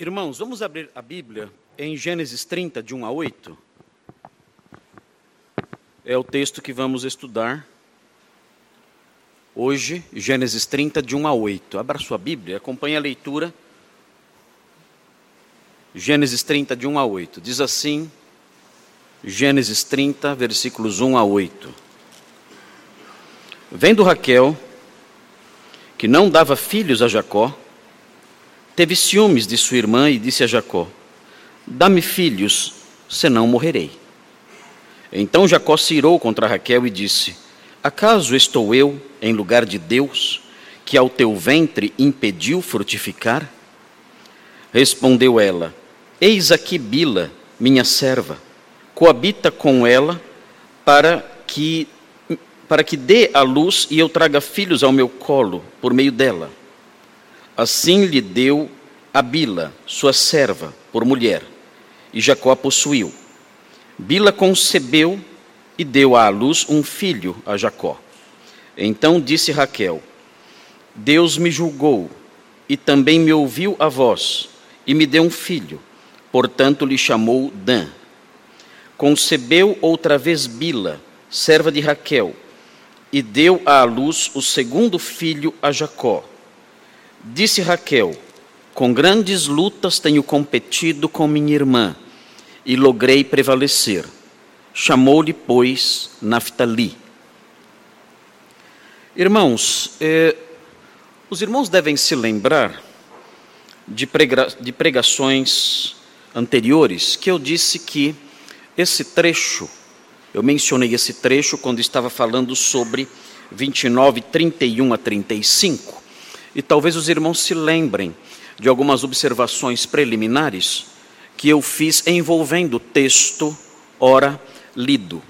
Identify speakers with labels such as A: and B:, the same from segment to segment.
A: Irmãos, vamos abrir a Bíblia em Gênesis 30, de 1 a 8. É o texto que vamos estudar hoje, Gênesis 30, de 1 a 8. Abra sua Bíblia, acompanhe a leitura. Gênesis 30, de 1 a 8. Diz assim, Gênesis 30, versículos 1 a 8. Vendo Raquel, que não dava filhos a Jacó, teve ciúmes de sua irmã e disse a Jacó: Dá-me filhos, senão morrerei. Então Jacó se irou contra Raquel e disse: Acaso estou eu em lugar de Deus, que ao teu ventre impediu frutificar? Respondeu ela: Eis aqui Bila, minha serva, coabita com ela para que para que dê a luz e eu traga filhos ao meu colo por meio dela. Assim lhe deu a Bila, sua serva, por mulher, e Jacó a possuiu. Bila concebeu e deu à luz um filho a Jacó. Então disse Raquel: Deus me julgou e também me ouviu a voz e me deu um filho. Portanto lhe chamou Dan. Concebeu outra vez Bila, serva de Raquel, e deu à luz o segundo filho a Jacó. Disse Raquel: Com grandes lutas tenho competido com minha irmã e logrei prevalecer. Chamou-lhe, pois, Naftali. Irmãos, eh, os irmãos devem se lembrar de, prega de pregações anteriores que eu disse que esse trecho, eu mencionei esse trecho quando estava falando sobre 29, 31 a 35 e talvez os irmãos se lembrem de algumas observações preliminares que eu fiz envolvendo o texto ora lido.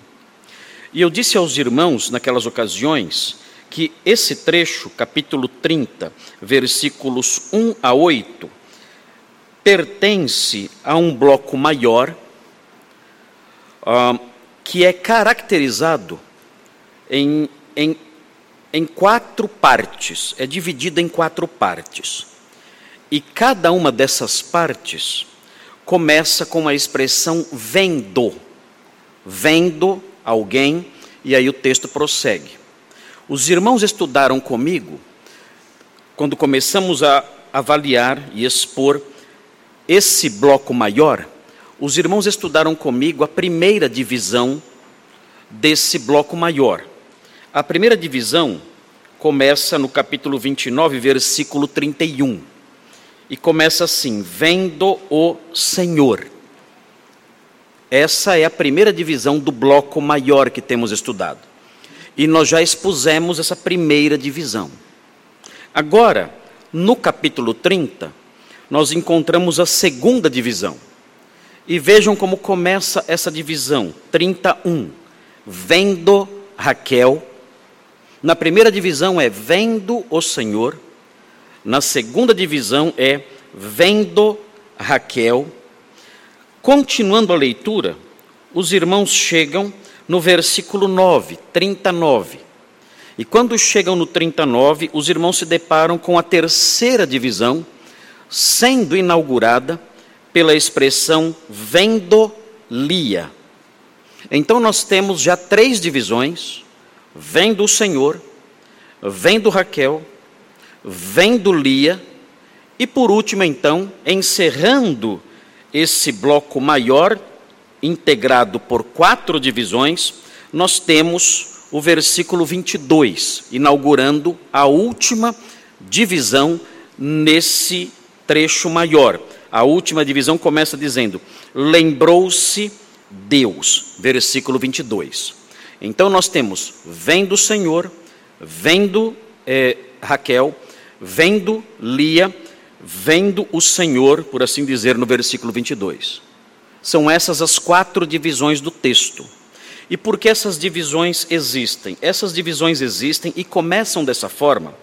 A: E eu disse aos irmãos naquelas ocasiões que esse trecho, capítulo 30, versículos 1 a 8, pertence a um bloco maior uh, que é caracterizado em, em em quatro partes, é dividida em quatro partes. E cada uma dessas partes começa com a expressão vendo. Vendo alguém, e aí o texto prossegue. Os irmãos estudaram comigo, quando começamos a avaliar e expor esse bloco maior, os irmãos estudaram comigo a primeira divisão desse bloco maior. A primeira divisão começa no capítulo 29, versículo 31. E começa assim: Vendo o Senhor. Essa é a primeira divisão do bloco maior que temos estudado. E nós já expusemos essa primeira divisão. Agora, no capítulo 30, nós encontramos a segunda divisão. E vejam como começa essa divisão: 31. Vendo Raquel na primeira divisão é vendo o Senhor. Na segunda divisão é vendo Raquel. Continuando a leitura, os irmãos chegam no versículo 9, 39. E quando chegam no 39, os irmãos se deparam com a terceira divisão, sendo inaugurada pela expressão vendo Lia. Então nós temos já três divisões vem do Senhor, vem do Raquel, vem do Lia, e por último, então, encerrando esse bloco maior, integrado por quatro divisões, nós temos o versículo 22, inaugurando a última divisão nesse trecho maior. A última divisão começa dizendo: Lembrou-se Deus, versículo 22. Então nós temos vendo o Senhor, vendo é, Raquel, vendo Lia, vendo o Senhor, por assim dizer, no versículo 22. São essas as quatro divisões do texto. E por que essas divisões existem? Essas divisões existem e começam dessa forma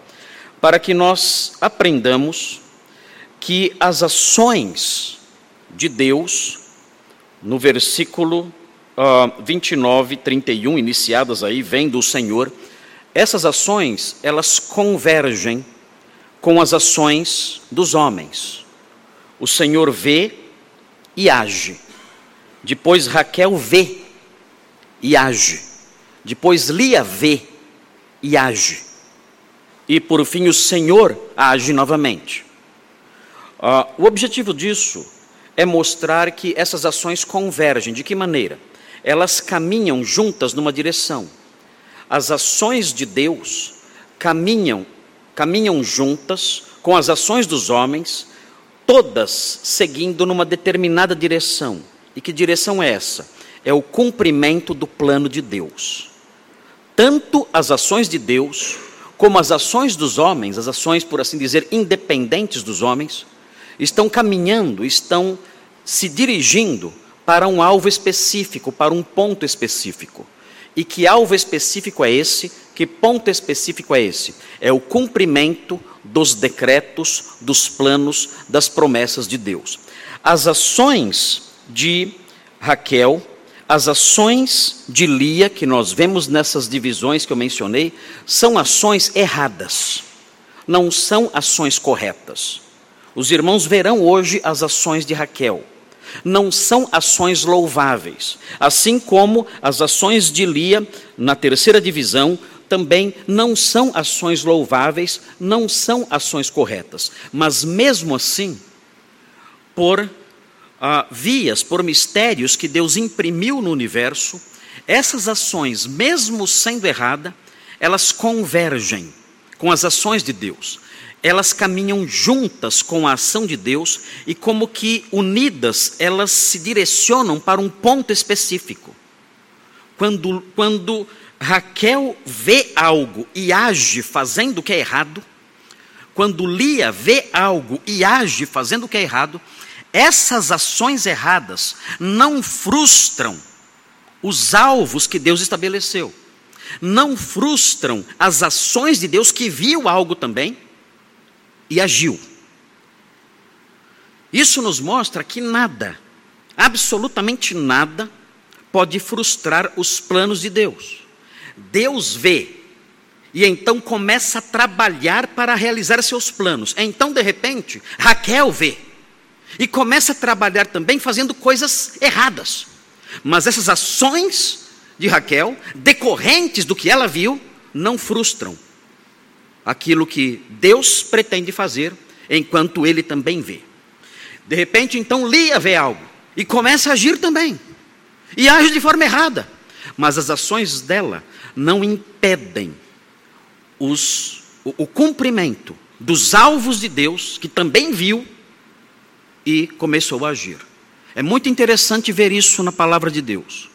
A: para que nós aprendamos que as ações de Deus, no versículo uh, 29, 31, iniciadas aí, vem do Senhor, essas ações, elas convergem com as ações dos homens. o Senhor vê e age. Depois Raquel vê e age. Depois Lia vê e age. E por fim o Senhor age novamente. Uh, o objetivo disso é mostrar que essas ações convergem. De que maneira? Elas caminham juntas numa direção. As ações de Deus caminham, caminham juntas com as ações dos homens, todas seguindo numa determinada direção. E que direção é essa? É o cumprimento do plano de Deus. Tanto as ações de Deus, como as ações dos homens, as ações, por assim dizer, independentes dos homens, estão caminhando, estão se dirigindo para um alvo específico, para um ponto específico. E que alvo específico é esse? Que ponto específico é esse? É o cumprimento dos decretos, dos planos, das promessas de Deus. As ações de Raquel, as ações de Lia, que nós vemos nessas divisões que eu mencionei, são ações erradas, não são ações corretas. Os irmãos verão hoje as ações de Raquel. Não são ações louváveis, assim como as ações de Lia na terceira divisão também não são ações louváveis, não são ações corretas, mas mesmo assim, por ah, vias, por mistérios que Deus imprimiu no universo, essas ações, mesmo sendo erradas, elas convergem com as ações de Deus. Elas caminham juntas com a ação de Deus e, como que unidas, elas se direcionam para um ponto específico. Quando, quando Raquel vê algo e age fazendo o que é errado, quando Lia vê algo e age fazendo o que é errado, essas ações erradas não frustram os alvos que Deus estabeleceu, não frustram as ações de Deus que viu algo também e agiu. Isso nos mostra que nada, absolutamente nada, pode frustrar os planos de Deus. Deus vê e então começa a trabalhar para realizar seus planos. Então, de repente, Raquel vê e começa a trabalhar também fazendo coisas erradas. Mas essas ações de Raquel, decorrentes do que ela viu, não frustram aquilo que Deus pretende fazer, enquanto ele também vê. De repente, então, Lia vê algo e começa a agir também, e age de forma errada, mas as ações dela não impedem os, o, o cumprimento dos alvos de Deus, que também viu e começou a agir. É muito interessante ver isso na palavra de Deus.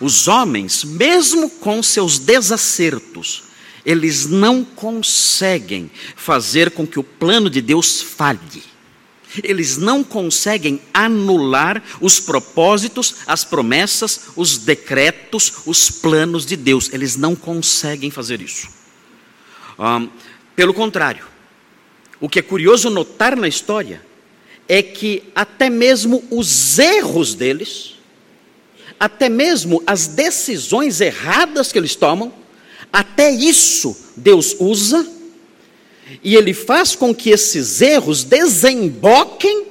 A: Os homens, mesmo com seus desacertos, eles não conseguem fazer com que o plano de Deus falhe. Eles não conseguem anular os propósitos, as promessas, os decretos, os planos de Deus. Eles não conseguem fazer isso. pelo contrário, o que é curioso notar na história é que até mesmo os erros deles, até mesmo as decisões erradas que eles tomam, até isso Deus usa e Ele faz com que esses erros desemboquem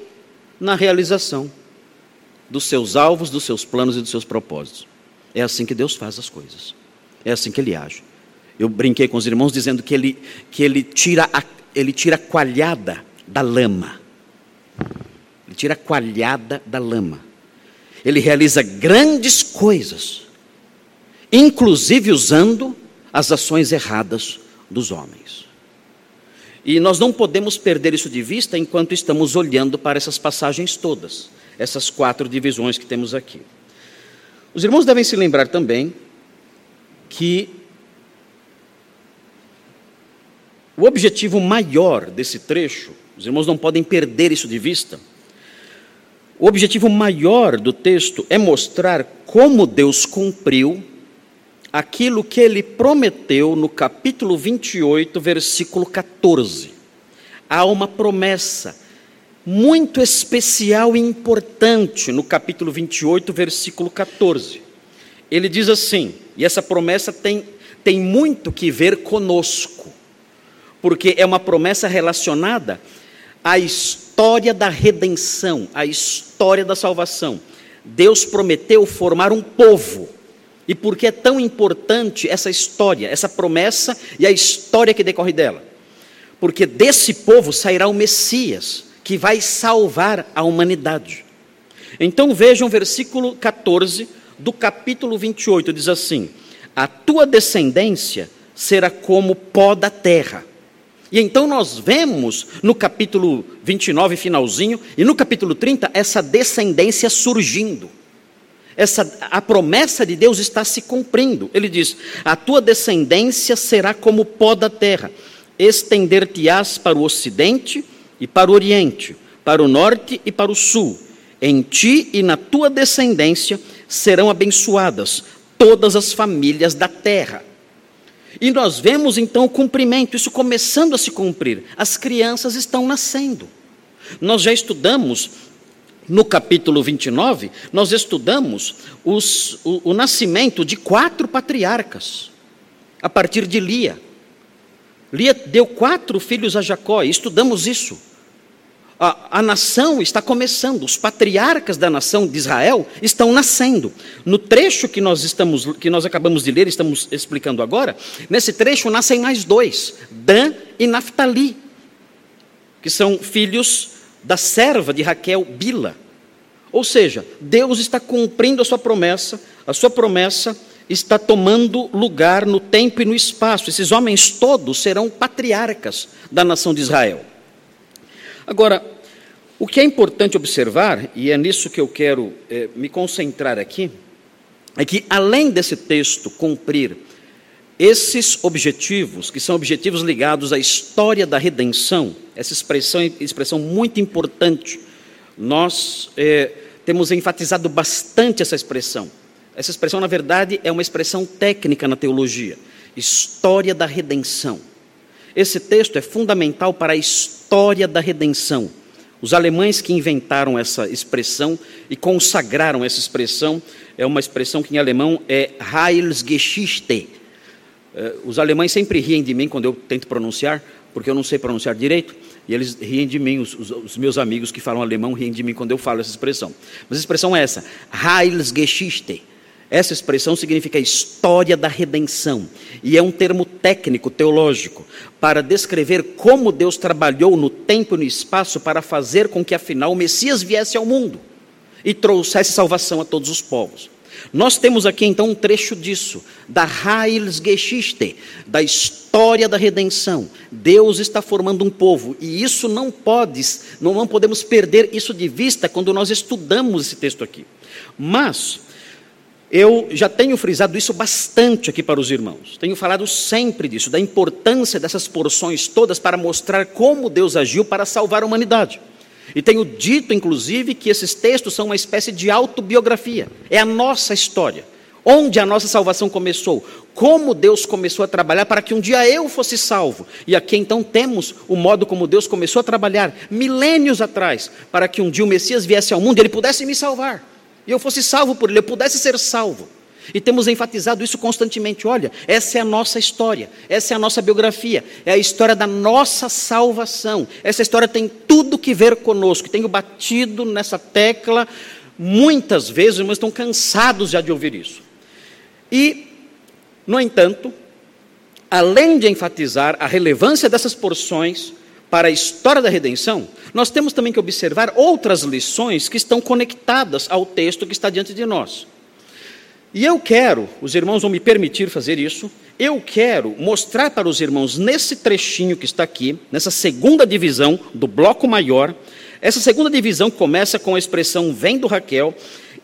A: na realização dos seus alvos, dos seus planos e dos seus propósitos. É assim que Deus faz as coisas. É assim que Ele age. Eu brinquei com os irmãos dizendo que Ele, que ele, tira, a, ele tira a coalhada da lama ele tira a coalhada da lama. Ele realiza grandes coisas, inclusive usando as ações erradas dos homens. E nós não podemos perder isso de vista enquanto estamos olhando para essas passagens todas, essas quatro divisões que temos aqui. Os irmãos devem se lembrar também que o objetivo maior desse trecho, os irmãos não podem perder isso de vista, o objetivo maior do texto é mostrar como Deus cumpriu aquilo que ele prometeu no capítulo 28, versículo 14. Há uma promessa muito especial e importante no capítulo 28, versículo 14. Ele diz assim, e essa promessa tem, tem muito que ver conosco, porque é uma promessa relacionada às história da redenção, a história da salvação, Deus prometeu formar um povo. E por que é tão importante essa história, essa promessa e a história que decorre dela? Porque desse povo sairá o Messias, que vai salvar a humanidade. Então vejam o versículo 14 do capítulo 28, diz assim: A tua descendência será como pó da terra. E então nós vemos no capítulo 29, finalzinho, e no capítulo 30, essa descendência surgindo. Essa, a promessa de Deus está se cumprindo. Ele diz: A tua descendência será como pó da terra, estender-te-ás para o ocidente e para o oriente, para o norte e para o sul. Em ti e na tua descendência serão abençoadas todas as famílias da terra. E nós vemos então o cumprimento, isso começando a se cumprir. As crianças estão nascendo. Nós já estudamos, no capítulo 29, nós estudamos os, o, o nascimento de quatro patriarcas, a partir de Lia. Lia deu quatro filhos a Jacó, e estudamos isso a, a, nação está começando, os patriarcas da nação de Israel estão nascendo. No trecho que nós, estamos, que nós acabamos de ler, estamos explicando agora, nesse trecho nascem mais dois, Dan e Naphtali, que são filhos da serva de Raquel, Bila. Ou seja, Deus está cumprindo a sua promessa, a sua promessa está tomando lugar no tempo e no espaço. Esses homens todos serão patriarcas da nação de Israel. Agora, o que é importante observar, e é nisso que eu quero é, me concentrar aqui, é que além desse texto cumprir esses objetivos, que são objetivos ligados à história da redenção, essa expressão expressão muito importante, nós é, temos enfatizado bastante essa expressão. Essa expressão, na verdade, é uma expressão técnica na teologia, história da redenção. Esse texto é fundamental para a história da redenção. Os alemães que inventaram essa expressão e consagraram essa expressão, é uma expressão que em alemão é Heilsgeschichte. É, os alemães sempre riem de mim quando eu tento pronunciar, porque eu não sei pronunciar direito, e eles riem de mim, os, os, os meus amigos que falam alemão riem de mim quando eu falo essa expressão. Mas a expressão é essa, Heilsgeschichte essa expressão significa história da redenção e é um termo técnico, teológico, para descrever como Deus trabalhou no tempo e no espaço para fazer com que afinal o Messias viesse ao mundo e trouxesse salvação a todos os povos. Nós temos aqui então um trecho disso, da Heilsgeschichte, da história da redenção. Deus está formando um povo e isso não pode, não, não podemos perder isso de vista quando nós estudamos esse texto aqui. Mas eu já tenho frisado isso bastante aqui para os irmãos. Tenho falado sempre disso, da importância dessas porções todas para mostrar como Deus agiu para salvar a humanidade. E tenho dito, inclusive, que esses textos são uma espécie de autobiografia. É a nossa história. Onde a nossa salvação começou. Como Deus começou a trabalhar para que um dia eu fosse salvo. E aqui então temos o modo como Deus começou a trabalhar milênios atrás, para que um dia o Messias viesse ao mundo e ele pudesse me salvar e eu fosse salvo por ele, eu pudesse ser salvo. E temos enfatizado isso constantemente. Olha, essa é a nossa história, essa é a nossa biografia, é a história da nossa salvação. Essa história tem tudo que ver conosco. Tenho batido nessa tecla muitas vezes, mas estão cansados já de ouvir isso. E, no entanto, além de enfatizar a relevância dessas porções, para a história da redenção, nós temos também que observar outras lições que estão conectadas ao texto que está diante de nós. E eu quero, os irmãos vão me permitir fazer isso, eu quero mostrar para os irmãos nesse trechinho que está aqui, nessa segunda divisão do bloco maior, essa segunda divisão começa com a expressão vem do Raquel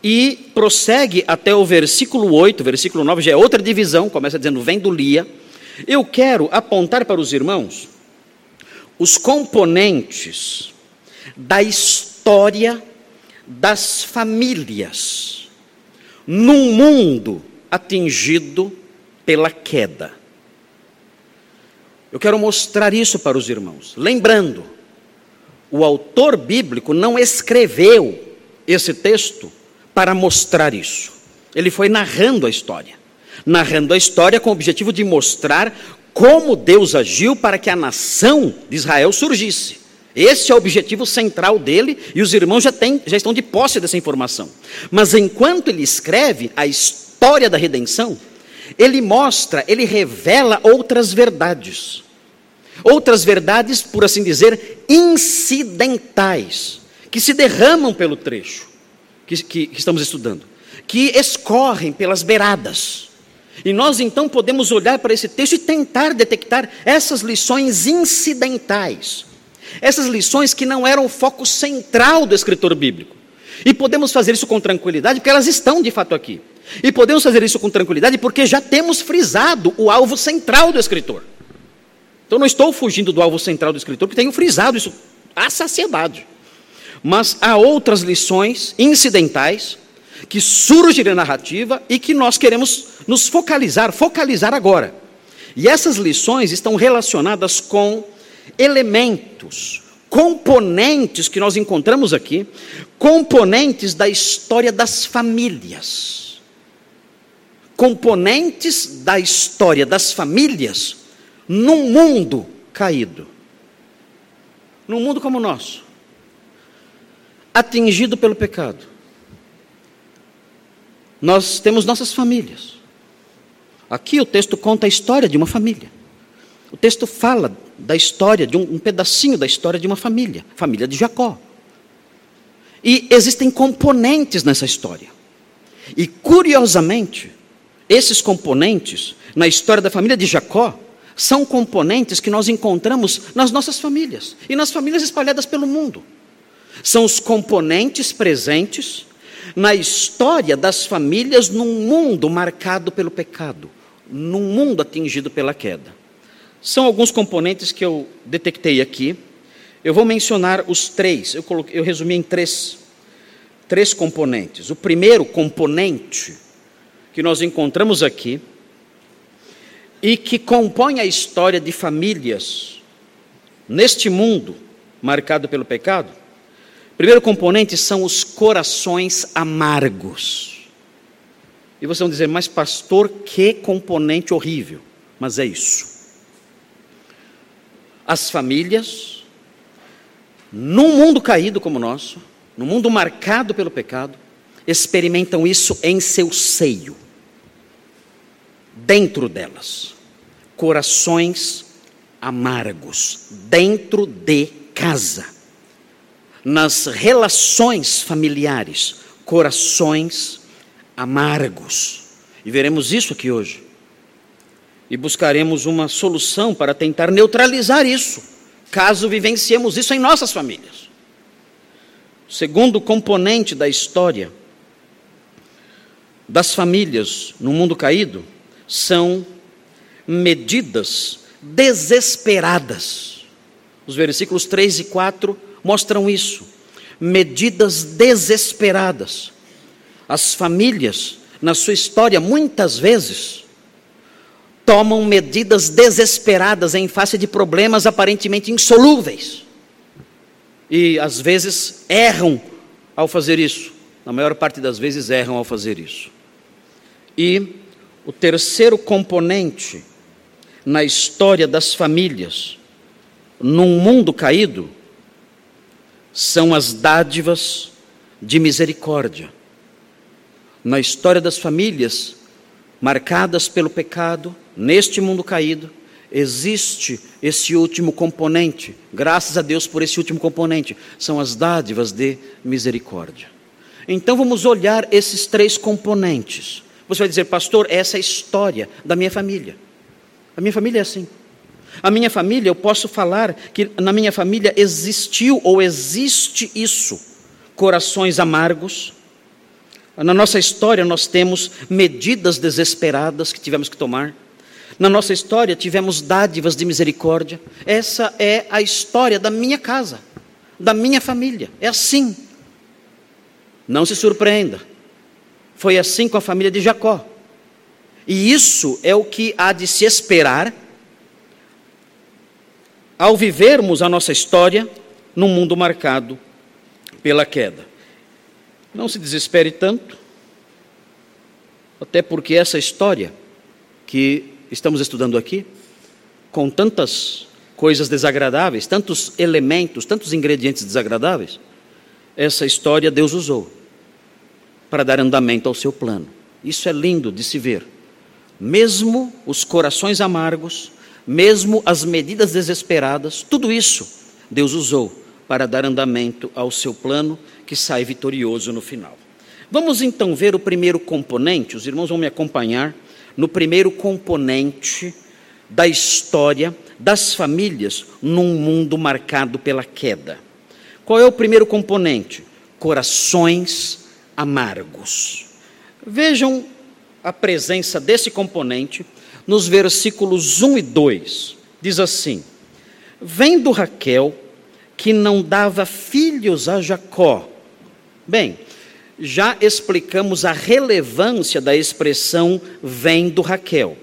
A: e prossegue até o versículo 8, versículo 9 já é outra divisão, começa dizendo vem do Lia. Eu quero apontar para os irmãos os componentes da história das famílias num mundo atingido pela queda. Eu quero mostrar isso para os irmãos. Lembrando, o autor bíblico não escreveu esse texto para mostrar isso. Ele foi narrando a história. Narrando a história com o objetivo de mostrar como Deus agiu para que a nação de Israel surgisse. Esse é o objetivo central dele e os irmãos já, têm, já estão de posse dessa informação. Mas enquanto ele escreve a história da redenção, ele mostra, ele revela outras verdades. Outras verdades, por assim dizer, incidentais, que se derramam pelo trecho que, que, que estamos estudando, que escorrem pelas beiradas. E nós então podemos olhar para esse texto e tentar detectar essas lições incidentais, essas lições que não eram o foco central do escritor bíblico. E podemos fazer isso com tranquilidade, porque elas estão de fato aqui. E podemos fazer isso com tranquilidade, porque já temos frisado o alvo central do escritor. Então não estou fugindo do alvo central do escritor, porque tenho frisado isso à saciedade. Mas há outras lições incidentais que surgem na narrativa e que nós queremos nos focalizar, focalizar agora. E essas lições estão relacionadas com elementos, componentes que nós encontramos aqui, componentes da história das famílias. Componentes da história das famílias num mundo caído. Num mundo como o nosso atingido pelo pecado. Nós temos nossas famílias. Aqui o texto conta a história de uma família. O texto fala da história, de um, um pedacinho da história de uma família, família de Jacó. E existem componentes nessa história. E curiosamente, esses componentes na história da família de Jacó são componentes que nós encontramos nas nossas famílias e nas famílias espalhadas pelo mundo são os componentes presentes na história das famílias num mundo marcado pelo pecado, num mundo atingido pela queda. São alguns componentes que eu detectei aqui. Eu vou mencionar os três, eu, coloquei, eu resumi em três, três componentes. O primeiro componente que nós encontramos aqui e que compõe a história de famílias neste mundo marcado pelo pecado Primeiro componente são os corações amargos. E vocês vão dizer, mas pastor, que componente horrível. Mas é isso. As famílias, num mundo caído como o nosso, num mundo marcado pelo pecado, experimentam isso em seu seio, dentro delas. Corações amargos, dentro de casa nas relações familiares, corações amargos. E veremos isso aqui hoje. E buscaremos uma solução para tentar neutralizar isso, caso vivenciemos isso em nossas famílias. O segundo componente da história das famílias no mundo caído são medidas desesperadas. Os versículos 3 e 4 mostram isso. Medidas desesperadas. As famílias, na sua história, muitas vezes, tomam medidas desesperadas em face de problemas aparentemente insolúveis. E às vezes erram ao fazer isso. Na maior parte das vezes erram ao fazer isso. E o terceiro componente na história das famílias, num mundo caído, são as dádivas de misericórdia. Na história das famílias marcadas pelo pecado, neste mundo caído, existe esse último componente. Graças a Deus por esse último componente, são as dádivas de misericórdia. Então vamos olhar esses três componentes. Você vai dizer, pastor, essa é a história da minha família. A minha família é assim. A minha família, eu posso falar que na minha família existiu ou existe isso: corações amargos. Na nossa história, nós temos medidas desesperadas que tivemos que tomar. Na nossa história, tivemos dádivas de misericórdia. Essa é a história da minha casa, da minha família. É assim. Não se surpreenda. Foi assim com a família de Jacó. E isso é o que há de se esperar ao vivermos a nossa história num mundo marcado pela queda. Não se desespere tanto, até porque essa história que estamos estudando aqui, com tantas coisas desagradáveis, tantos elementos, tantos ingredientes desagradáveis, essa história Deus usou para dar andamento ao seu plano. Isso é lindo de se ver. Mesmo os corações amargos, mesmo as medidas desesperadas, tudo isso Deus usou para dar andamento ao seu plano que sai vitorioso no final. Vamos então ver o primeiro componente, os irmãos vão me acompanhar no primeiro componente da história das famílias num mundo marcado pela queda. Qual é o primeiro componente? Corações amargos. Vejam a presença desse componente nos versículos 1 e 2. Diz assim: Vendo Raquel que não dava filhos a Jacó. Bem, já explicamos a relevância da expressão vendo Raquel.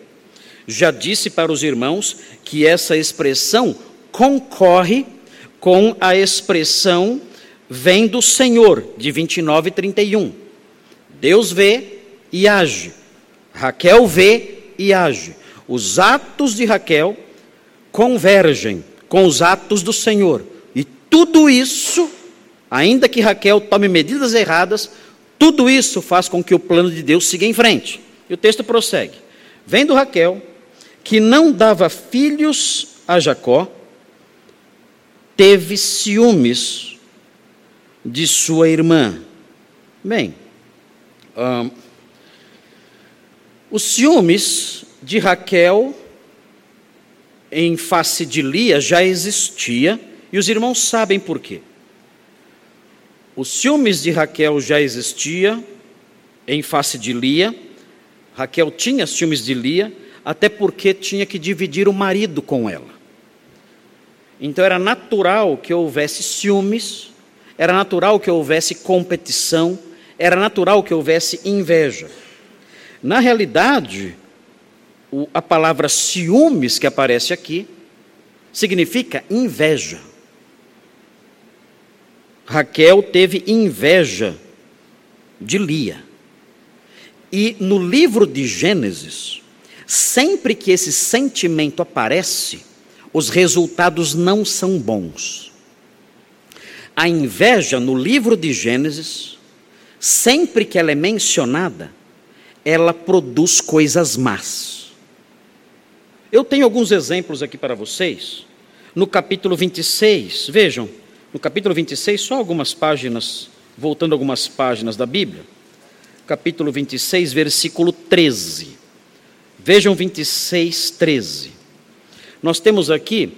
A: Já disse para os irmãos que essa expressão concorre com a expressão vem do Senhor, de 29 e 31. Deus vê e age. Raquel vê e age. Os atos de Raquel convergem com os atos do Senhor. E tudo isso, ainda que Raquel tome medidas erradas, tudo isso faz com que o plano de Deus siga em frente. E o texto prossegue. Vendo Raquel que não dava filhos a Jacó, teve ciúmes de sua irmã. Bem, os ciúmes de Raquel em face de Lia já existia e os irmãos sabem por quê. Os ciúmes de Raquel já existia em face de Lia. Raquel tinha ciúmes de Lia, até porque tinha que dividir o marido com ela. Então era natural que houvesse ciúmes, era natural que houvesse competição, era natural que houvesse inveja. Na realidade, a palavra ciúmes que aparece aqui significa inveja. Raquel teve inveja de Lia. E no livro de Gênesis, sempre que esse sentimento aparece, os resultados não são bons. A inveja no livro de Gênesis, sempre que ela é mencionada, ela produz coisas más. Eu tenho alguns exemplos aqui para vocês. No capítulo 26, vejam, no capítulo 26, só algumas páginas, voltando algumas páginas da Bíblia. Capítulo 26, versículo 13. Vejam 26, 13. Nós temos aqui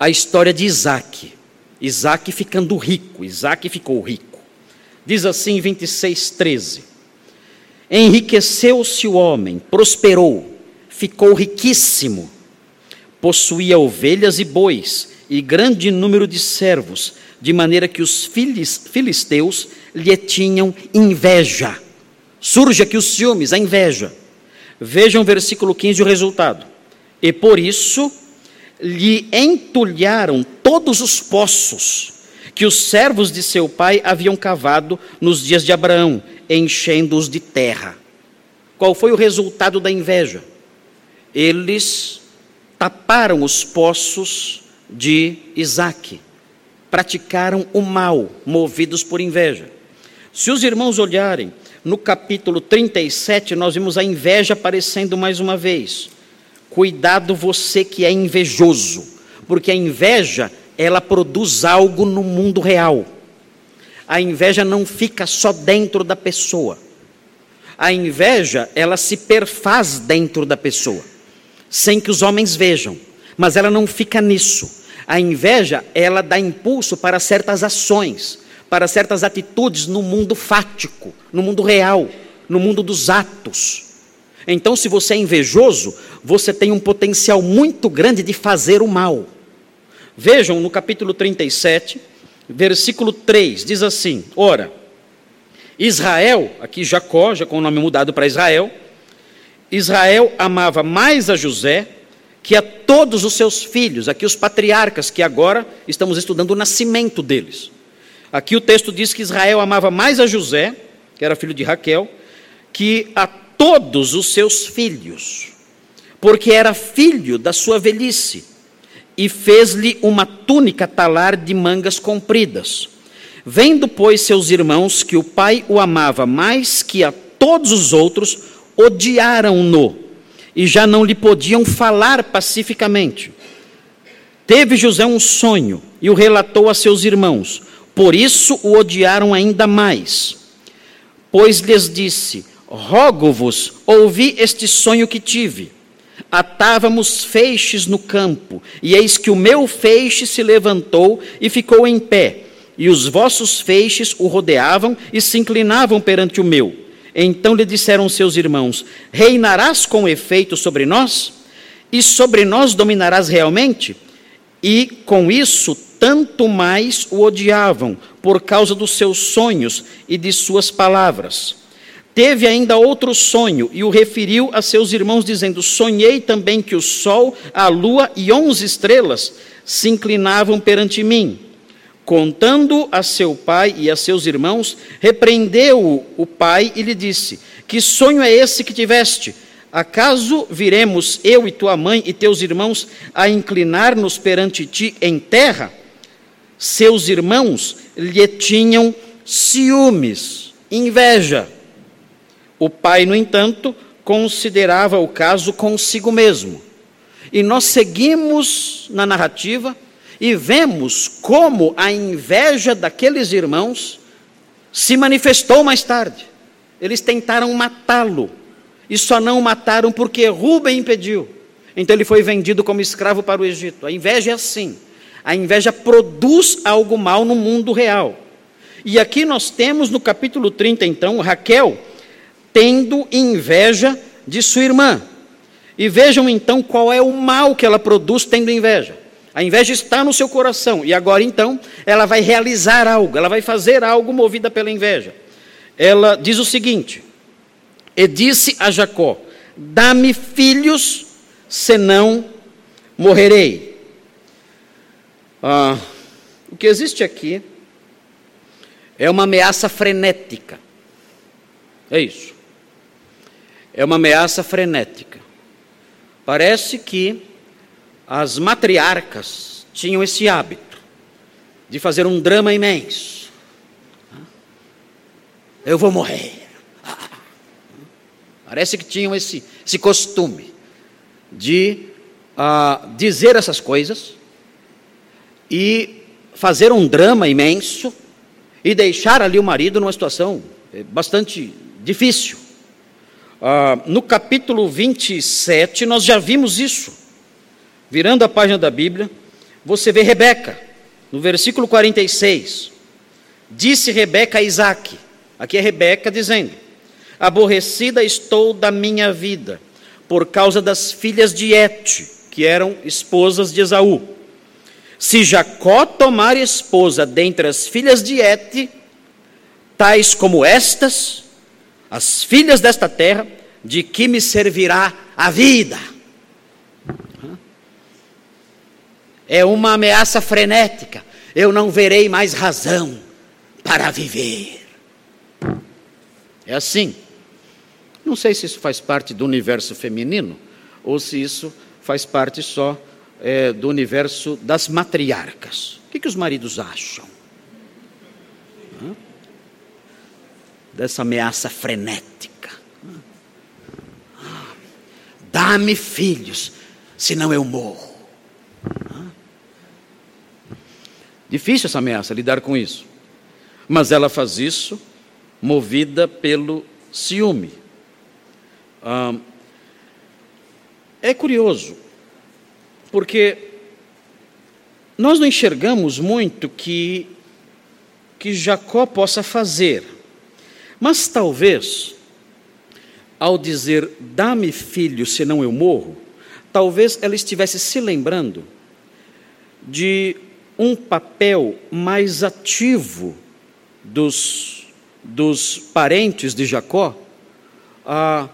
A: a história de Isaac. Isaac ficando rico, Isaac ficou rico. Diz assim 26, 13: Enriqueceu-se o homem, prosperou, ficou riquíssimo, possuía ovelhas e bois e grande número de servos, de maneira que os filisteus lhe tinham inveja. Surge aqui os ciúmes, a inveja. Vejam o versículo 15 o resultado. E por isso lhe entulharam todos os poços que os servos de seu pai haviam cavado nos dias de Abraão, enchendo-os de terra. Qual foi o resultado da inveja? Eles taparam os poços de Isaac, praticaram o mal, movidos por inveja. Se os irmãos olharem no capítulo 37, nós vimos a inveja aparecendo mais uma vez. Cuidado você que é invejoso, porque a inveja, ela produz algo no mundo real. A inveja não fica só dentro da pessoa. A inveja, ela se perfaz dentro da pessoa, sem que os homens vejam, mas ela não fica nisso. A inveja, ela dá impulso para certas ações, para certas atitudes no mundo fático, no mundo real, no mundo dos atos. Então, se você é invejoso, você tem um potencial muito grande de fazer o mal. Vejam no capítulo 37, versículo 3, diz assim: Ora, Israel, aqui Jacó, já com o nome mudado para Israel, Israel amava mais a José que a todos os seus filhos, aqui os patriarcas, que agora estamos estudando o nascimento deles. Aqui o texto diz que Israel amava mais a José, que era filho de Raquel, que a todos os seus filhos, porque era filho da sua velhice, e fez-lhe uma túnica talar de mangas compridas. Vendo, pois, seus irmãos que o pai o amava mais que a todos os outros, odiaram-no e já não lhe podiam falar pacificamente. Teve José um sonho e o relatou a seus irmãos, por isso o odiaram ainda mais. Pois lhes disse: Rogo-vos, ouvi este sonho que tive. Atávamos feixes no campo, e eis que o meu feixe se levantou e ficou em pé, e os vossos feixes o rodeavam e se inclinavam perante o meu. Então lhe disseram seus irmãos: Reinarás com efeito sobre nós? E sobre nós dominarás realmente? E com isso, tanto mais o odiavam, por causa dos seus sonhos e de suas palavras. Teve ainda outro sonho e o referiu a seus irmãos, dizendo: Sonhei também que o sol, a lua e onze estrelas se inclinavam perante mim. Contando a seu pai e a seus irmãos, repreendeu o pai e lhe disse: Que sonho é esse que tiveste? Acaso viremos eu e tua mãe e teus irmãos a inclinar-nos perante ti em terra? Seus irmãos lhe tinham ciúmes, inveja. O pai, no entanto, considerava o caso consigo mesmo. E nós seguimos na narrativa e vemos como a inveja daqueles irmãos se manifestou mais tarde. Eles tentaram matá-lo e só não o mataram porque Rubem impediu. Então ele foi vendido como escravo para o Egito. A inveja é assim. A inveja produz algo mal no mundo real. E aqui nós temos no capítulo 30, então, Raquel tendo inveja de sua irmã. E vejam então qual é o mal que ela produz tendo inveja. A inveja está no seu coração e agora então ela vai realizar algo, ela vai fazer algo movida pela inveja. Ela diz o seguinte: E disse a Jacó: Dá-me filhos, senão morrerei. Ah, o que existe aqui é uma ameaça frenética. É isso. É uma ameaça frenética. Parece que as matriarcas tinham esse hábito de fazer um drama imenso. Eu vou morrer. Parece que tinham esse, esse costume de uh, dizer essas coisas e fazer um drama imenso e deixar ali o marido numa situação eh, bastante difícil. Uh, no capítulo 27, nós já vimos isso. Virando a página da Bíblia, você vê Rebeca, no versículo 46. Disse Rebeca a Isaac, aqui é Rebeca dizendo: Aborrecida estou da minha vida, por causa das filhas de Et, que eram esposas de Esaú. Se Jacó tomar esposa dentre as filhas de Et, tais como estas, as filhas desta terra, de que me servirá a vida? É uma ameaça frenética. Eu não verei mais razão para viver. É assim. Não sei se isso faz parte do universo feminino ou se isso faz parte só é, do universo das matriarcas. O que, que os maridos acham? Dessa ameaça frenética. Dá-me filhos, senão eu morro. Difícil essa ameaça, lidar com isso. Mas ela faz isso movida pelo ciúme. Ah, é curioso, porque nós não enxergamos muito que, que Jacó possa fazer, mas talvez, ao dizer, dá-me filho, senão eu morro, talvez ela estivesse se lembrando de um papel mais ativo dos, dos parentes de Jacó ah,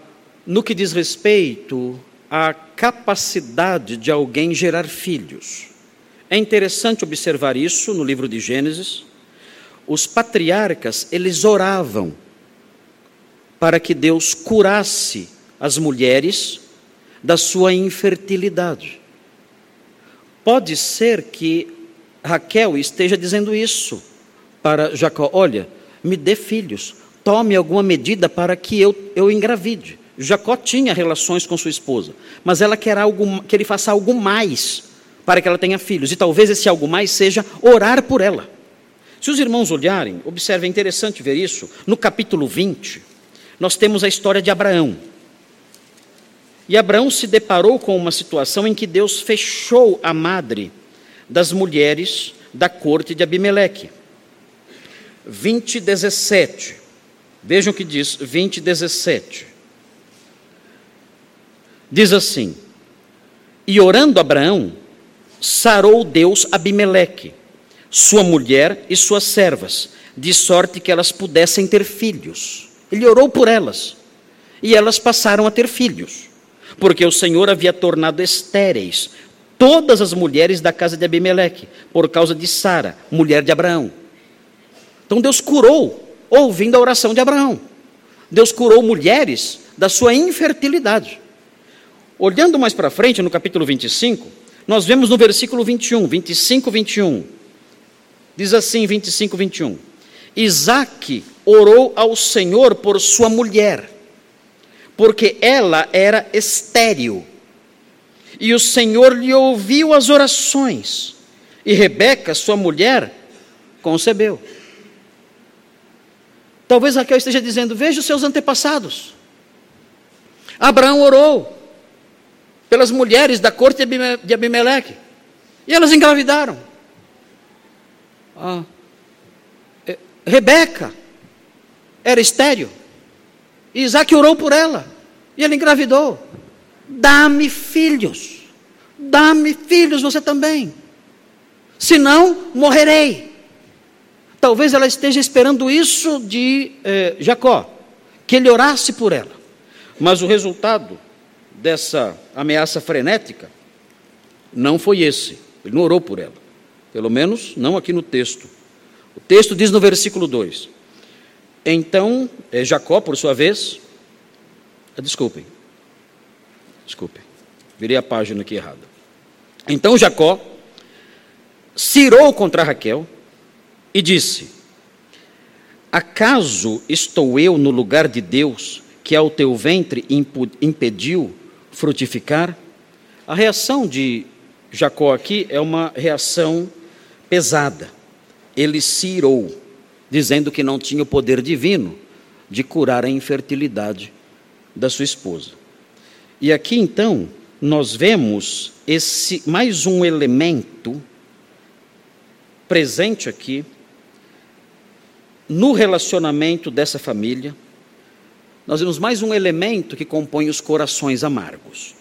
A: no que diz respeito à capacidade de alguém gerar filhos. É interessante observar isso no livro de Gênesis. Os patriarcas, eles oravam para que Deus curasse as mulheres da sua infertilidade. Pode ser que Raquel esteja dizendo isso para Jacó: olha, me dê filhos, tome alguma medida para que eu, eu engravide. Jacó tinha relações com sua esposa, mas ela quer algo, que ele faça algo mais para que ela tenha filhos. E talvez esse algo mais seja orar por ela. Se os irmãos olharem, observem, é interessante ver isso. No capítulo 20, nós temos a história de Abraão. E Abraão se deparou com uma situação em que Deus fechou a madre das mulheres da corte de Abimeleque. 20, 17. Vejam o que diz, 20, 17. Diz assim: E orando Abraão, sarou Deus Abimeleque, sua mulher e suas servas, de sorte que elas pudessem ter filhos. Ele orou por elas, e elas passaram a ter filhos, porque o Senhor havia tornado estéreis todas as mulheres da casa de Abimeleque, por causa de Sara, mulher de Abraão. Então Deus curou, ouvindo a oração de Abraão. Deus curou mulheres da sua infertilidade. Olhando mais para frente, no capítulo 25, nós vemos no versículo 21, 25, 21. Diz assim, 25, 21. Isaac orou ao Senhor por sua mulher, porque ela era estéril. E o Senhor lhe ouviu as orações. E Rebeca, sua mulher, concebeu. Talvez Raquel esteja dizendo: Veja os seus antepassados. Abraão orou, pelas mulheres da corte de Abimeleque. E elas engravidaram. Ah, é, Rebeca era estéreo. E Isaac orou por ela. E ela engravidou. Dá-me filhos. Dá-me filhos você também. Senão, morrerei. Talvez ela esteja esperando isso de eh, Jacó, que ele orasse por ela. Mas o resultado dessa ameaça frenética não foi esse. Ele não orou por ela. Pelo menos não aqui no texto. O texto diz no versículo 2: Então, é Jacó, por sua vez, ah, desculpem, desculpem, virei a página aqui errada. Então Jacó cirou contra Raquel e disse: Acaso estou eu no lugar de Deus, que ao teu ventre impediu frutificar. A reação de Jacó aqui é uma reação pesada. Ele se irou, dizendo que não tinha o poder divino de curar a infertilidade da sua esposa. E aqui então nós vemos esse mais um elemento presente aqui no relacionamento dessa família nós vemos mais um elemento que compõe os corações amargos.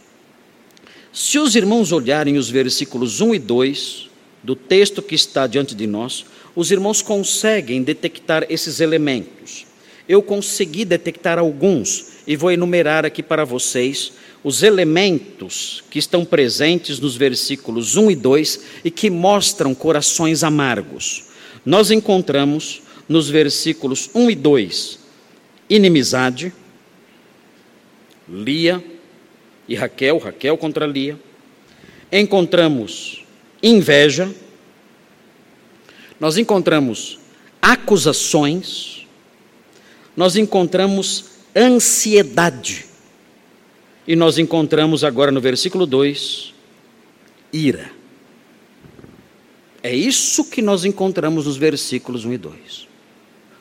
A: Se os irmãos olharem os versículos 1 e 2 do texto que está diante de nós, os irmãos conseguem detectar esses elementos. Eu consegui detectar alguns e vou enumerar aqui para vocês os elementos que estão presentes nos versículos 1 e 2 e que mostram corações amargos. Nós encontramos nos versículos 1 e 2 inimizade, Lia e Raquel, Raquel contra Lia. Encontramos inveja, nós encontramos acusações, nós encontramos ansiedade, e nós encontramos agora no versículo 2, ira. É isso que nós encontramos nos versículos 1 e 2.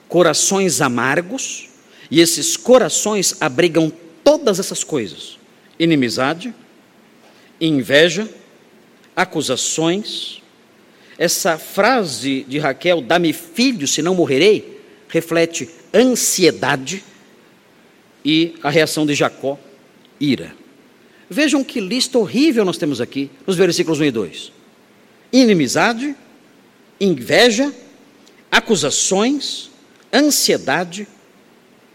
A: Corações amargos, e esses corações abrigam todas essas coisas: inimizade, inveja, acusações. Essa frase de Raquel, dá-me filho, senão morrerei, reflete ansiedade e a reação de Jacó, ira. Vejam que lista horrível nós temos aqui nos versículos 1 e 2: inimizade, inveja, acusações, ansiedade,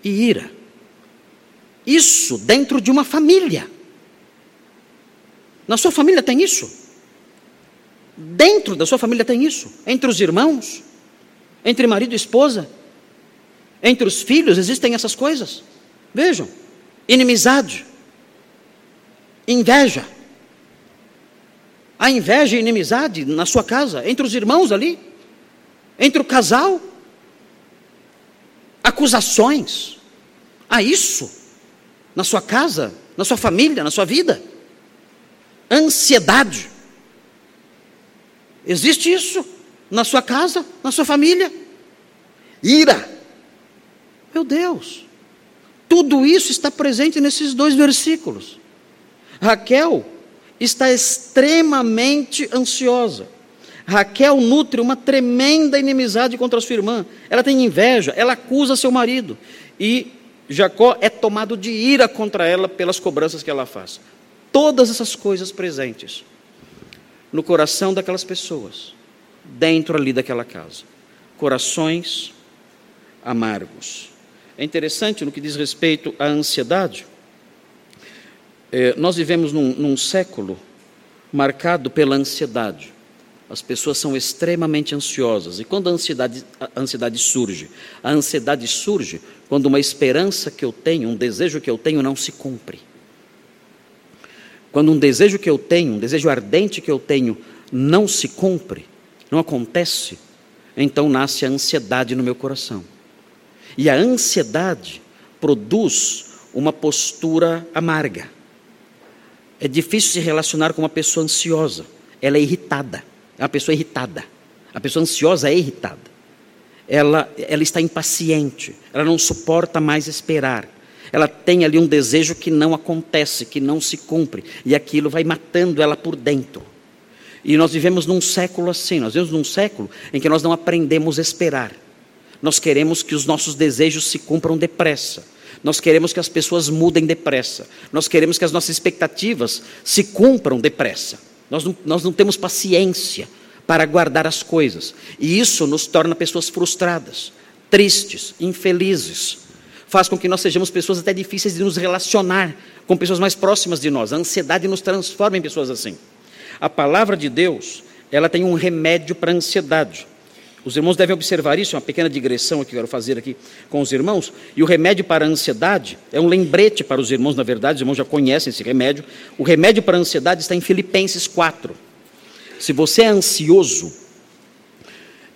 A: e ira. Isso dentro de uma família. Na sua família tem isso? Dentro da sua família tem isso? Entre os irmãos? Entre marido e esposa? Entre os filhos existem essas coisas? Vejam: inimizade, inveja, Há inveja e inimizade na sua casa, entre os irmãos ali, entre o casal. Acusações. Há isso na sua casa, na sua família, na sua vida. Ansiedade. Existe isso na sua casa, na sua família. Ira. Meu Deus. Tudo isso está presente nesses dois versículos. Raquel está extremamente ansiosa. Raquel nutre uma tremenda inimizade contra sua irmã. Ela tem inveja, ela acusa seu marido. E Jacó é tomado de ira contra ela pelas cobranças que ela faz. Todas essas coisas presentes no coração daquelas pessoas, dentro ali daquela casa. Corações amargos. É interessante no que diz respeito à ansiedade. É, nós vivemos num, num século marcado pela ansiedade. As pessoas são extremamente ansiosas. E quando a ansiedade, a ansiedade surge? A ansiedade surge quando uma esperança que eu tenho, um desejo que eu tenho, não se cumpre. Quando um desejo que eu tenho, um desejo ardente que eu tenho, não se cumpre, não acontece, então nasce a ansiedade no meu coração. E a ansiedade produz uma postura amarga. É difícil se relacionar com uma pessoa ansiosa. Ela é irritada. É uma pessoa irritada. A pessoa ansiosa é irritada. Ela, ela está impaciente. Ela não suporta mais esperar. Ela tem ali um desejo que não acontece, que não se cumpre. E aquilo vai matando ela por dentro. E nós vivemos num século assim. Nós vivemos num século em que nós não aprendemos a esperar. Nós queremos que os nossos desejos se cumpram depressa. Nós queremos que as pessoas mudem depressa. Nós queremos que as nossas expectativas se cumpram depressa. Nós não, nós não temos paciência para guardar as coisas. E isso nos torna pessoas frustradas, tristes, infelizes. Faz com que nós sejamos pessoas até difíceis de nos relacionar com pessoas mais próximas de nós. A ansiedade nos transforma em pessoas assim. A palavra de Deus, ela tem um remédio para a ansiedade. Os irmãos devem observar isso, é uma pequena digressão que eu quero fazer aqui com os irmãos. E o remédio para a ansiedade é um lembrete para os irmãos, na verdade, os irmãos já conhecem esse remédio. O remédio para a ansiedade está em Filipenses 4. Se você é ansioso,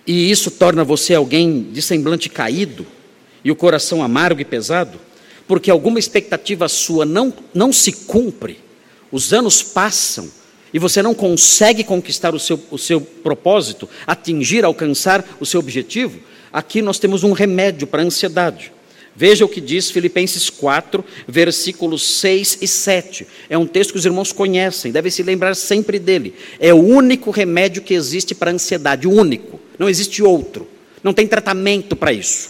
A: e isso torna você alguém de semblante caído, e o coração amargo e pesado, porque alguma expectativa sua não, não se cumpre, os anos passam, e você não consegue conquistar o seu, o seu propósito, atingir, alcançar o seu objetivo, aqui nós temos um remédio para a ansiedade. Veja o que diz Filipenses 4, versículos 6 e 7. É um texto que os irmãos conhecem, devem se lembrar sempre dele. É o único remédio que existe para a ansiedade, o único. Não existe outro. Não tem tratamento para isso.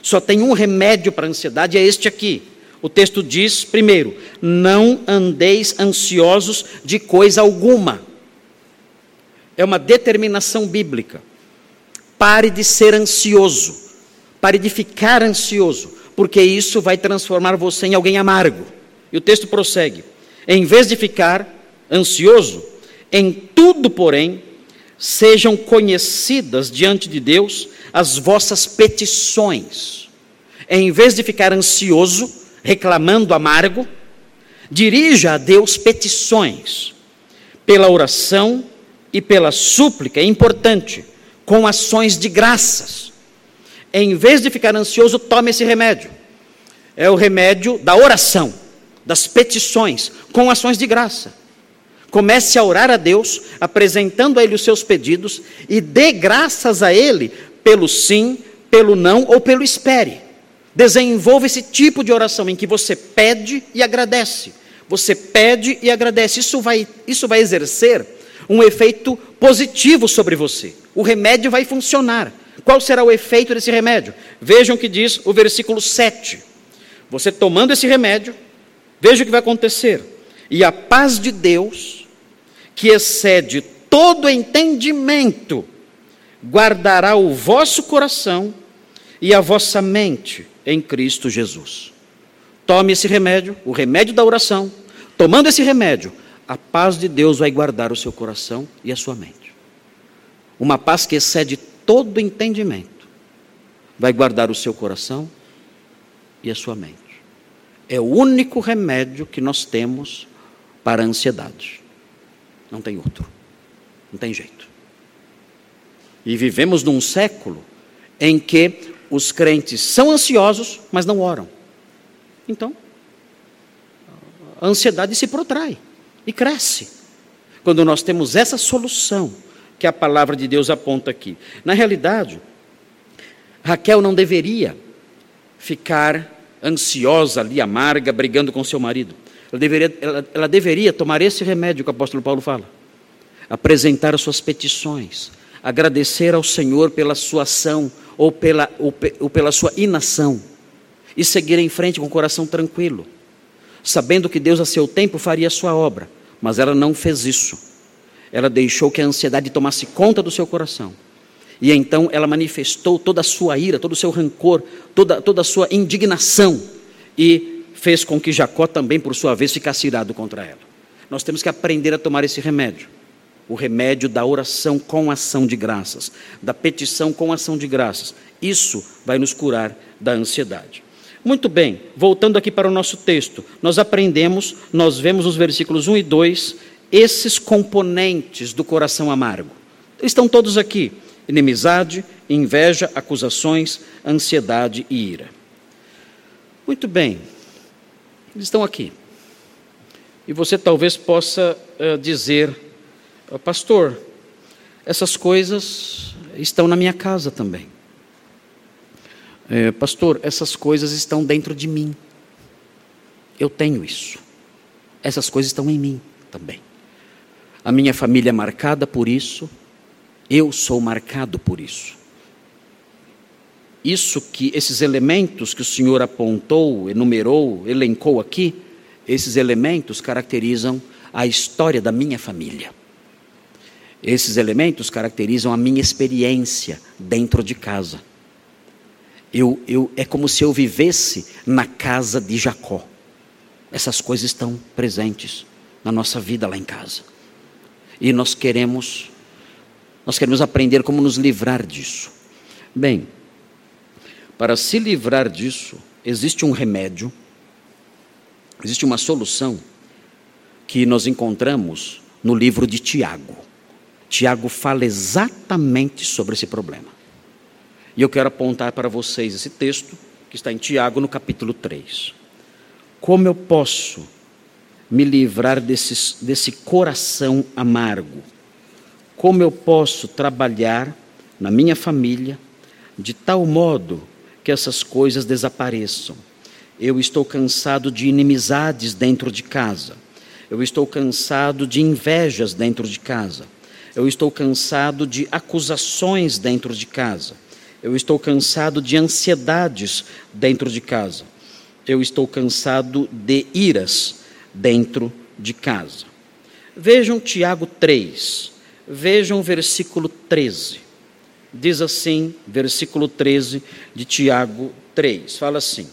A: Só tem um remédio para a ansiedade, é este aqui. O texto diz, primeiro, não andeis ansiosos de coisa alguma. É uma determinação bíblica. Pare de ser ansioso. Pare de ficar ansioso, porque isso vai transformar você em alguém amargo. E o texto prossegue: em vez de ficar ansioso, em tudo, porém, sejam conhecidas diante de Deus as vossas petições. Em vez de ficar ansioso, reclamando amargo, dirija a Deus petições pela oração e pela súplica, é importante, com ações de graças. Em vez de ficar ansioso, tome esse remédio. É o remédio da oração, das petições, com ações de graça. Comece a orar a Deus, apresentando a Ele os seus pedidos e dê graças a Ele pelo sim, pelo não ou pelo espere. Desenvolva esse tipo de oração em que você pede e agradece. Você pede e agradece. Isso vai, isso vai exercer um efeito positivo sobre você. O remédio vai funcionar. Qual será o efeito desse remédio? Vejam o que diz o versículo 7. Você tomando esse remédio, veja o que vai acontecer. E a paz de Deus, que excede todo entendimento, guardará o vosso coração e a vossa mente em Cristo Jesus. Tome esse remédio, o remédio da oração. Tomando esse remédio, a paz de Deus vai guardar o seu coração e a sua mente. Uma paz que excede todo entendimento, vai guardar o seu coração e a sua mente. É o único remédio que nós temos para a ansiedade. Não tem outro. Não tem jeito. E vivemos num século em que os crentes são ansiosos, mas não oram. Então, a ansiedade se protrai e cresce. Quando nós temos essa solução que a palavra de Deus aponta aqui. Na realidade, Raquel não deveria ficar ansiosa ali, amarga, brigando com seu marido. Ela deveria, ela, ela deveria tomar esse remédio que o apóstolo Paulo fala. Apresentar as suas petições, agradecer ao Senhor pela sua ação ou pela, ou, ou pela sua inação e seguir em frente com o coração tranquilo, sabendo que Deus a seu tempo faria a sua obra, mas ela não fez isso. Ela deixou que a ansiedade tomasse conta do seu coração. E então ela manifestou toda a sua ira, todo o seu rancor, toda, toda a sua indignação e fez com que Jacó também, por sua vez, ficasse irado contra ela. Nós temos que aprender a tomar esse remédio o remédio da oração com ação de graças, da petição com ação de graças. Isso vai nos curar da ansiedade. Muito bem, voltando aqui para o nosso texto, nós aprendemos, nós vemos nos versículos 1 e 2 esses componentes do coração amargo. Estão todos aqui: inimizade, inveja, acusações, ansiedade e ira. Muito bem, eles estão aqui. E você talvez possa uh, dizer, Pastor, essas coisas estão na minha casa também. É, pastor, essas coisas estão dentro de mim. Eu tenho isso. Essas coisas estão em mim também. A minha família é marcada por isso. Eu sou marcado por isso. Isso que esses elementos que o Senhor apontou, enumerou, elencou aqui, esses elementos caracterizam a história da minha família. Esses elementos caracterizam a minha experiência dentro de casa. Eu, eu, é como se eu vivesse na casa de Jacó. Essas coisas estão presentes na nossa vida lá em casa. E nós queremos, nós queremos aprender como nos livrar disso. Bem, para se livrar disso, existe um remédio, existe uma solução que nós encontramos no livro de Tiago. Tiago fala exatamente sobre esse problema. E eu quero apontar para vocês esse texto que está em Tiago, no capítulo 3. Como eu posso me livrar desse, desse coração amargo? Como eu posso trabalhar na minha família de tal modo que essas coisas desapareçam? Eu estou cansado de inimizades dentro de casa. Eu estou cansado de invejas dentro de casa. Eu estou cansado de acusações dentro de casa. Eu estou cansado de ansiedades dentro de casa. Eu estou cansado de iras dentro de casa. Vejam Tiago 3, vejam o versículo 13. Diz assim, versículo 13 de Tiago 3, fala assim: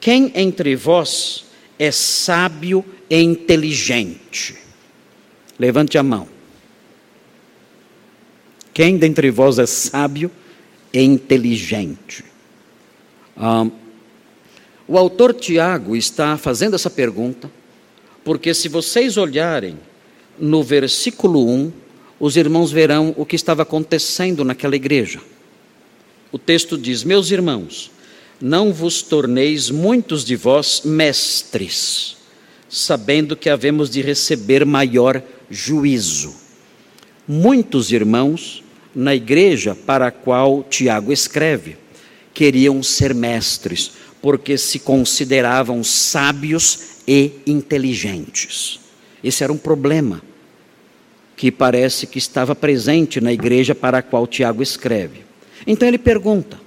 A: Quem entre vós é sábio e inteligente? Levante a mão. Quem dentre vós é sábio e inteligente? O autor Tiago está fazendo essa pergunta, porque se vocês olharem no versículo 1, os irmãos verão o que estava acontecendo naquela igreja. O texto diz: Meus irmãos, não vos torneis muitos de vós mestres, sabendo que havemos de receber maior juízo. Muitos irmãos na igreja para a qual Tiago escreve. Queriam ser mestres, porque se consideravam sábios e inteligentes. Esse era um problema que parece que estava presente na igreja para a qual Tiago escreve. Então ele pergunta: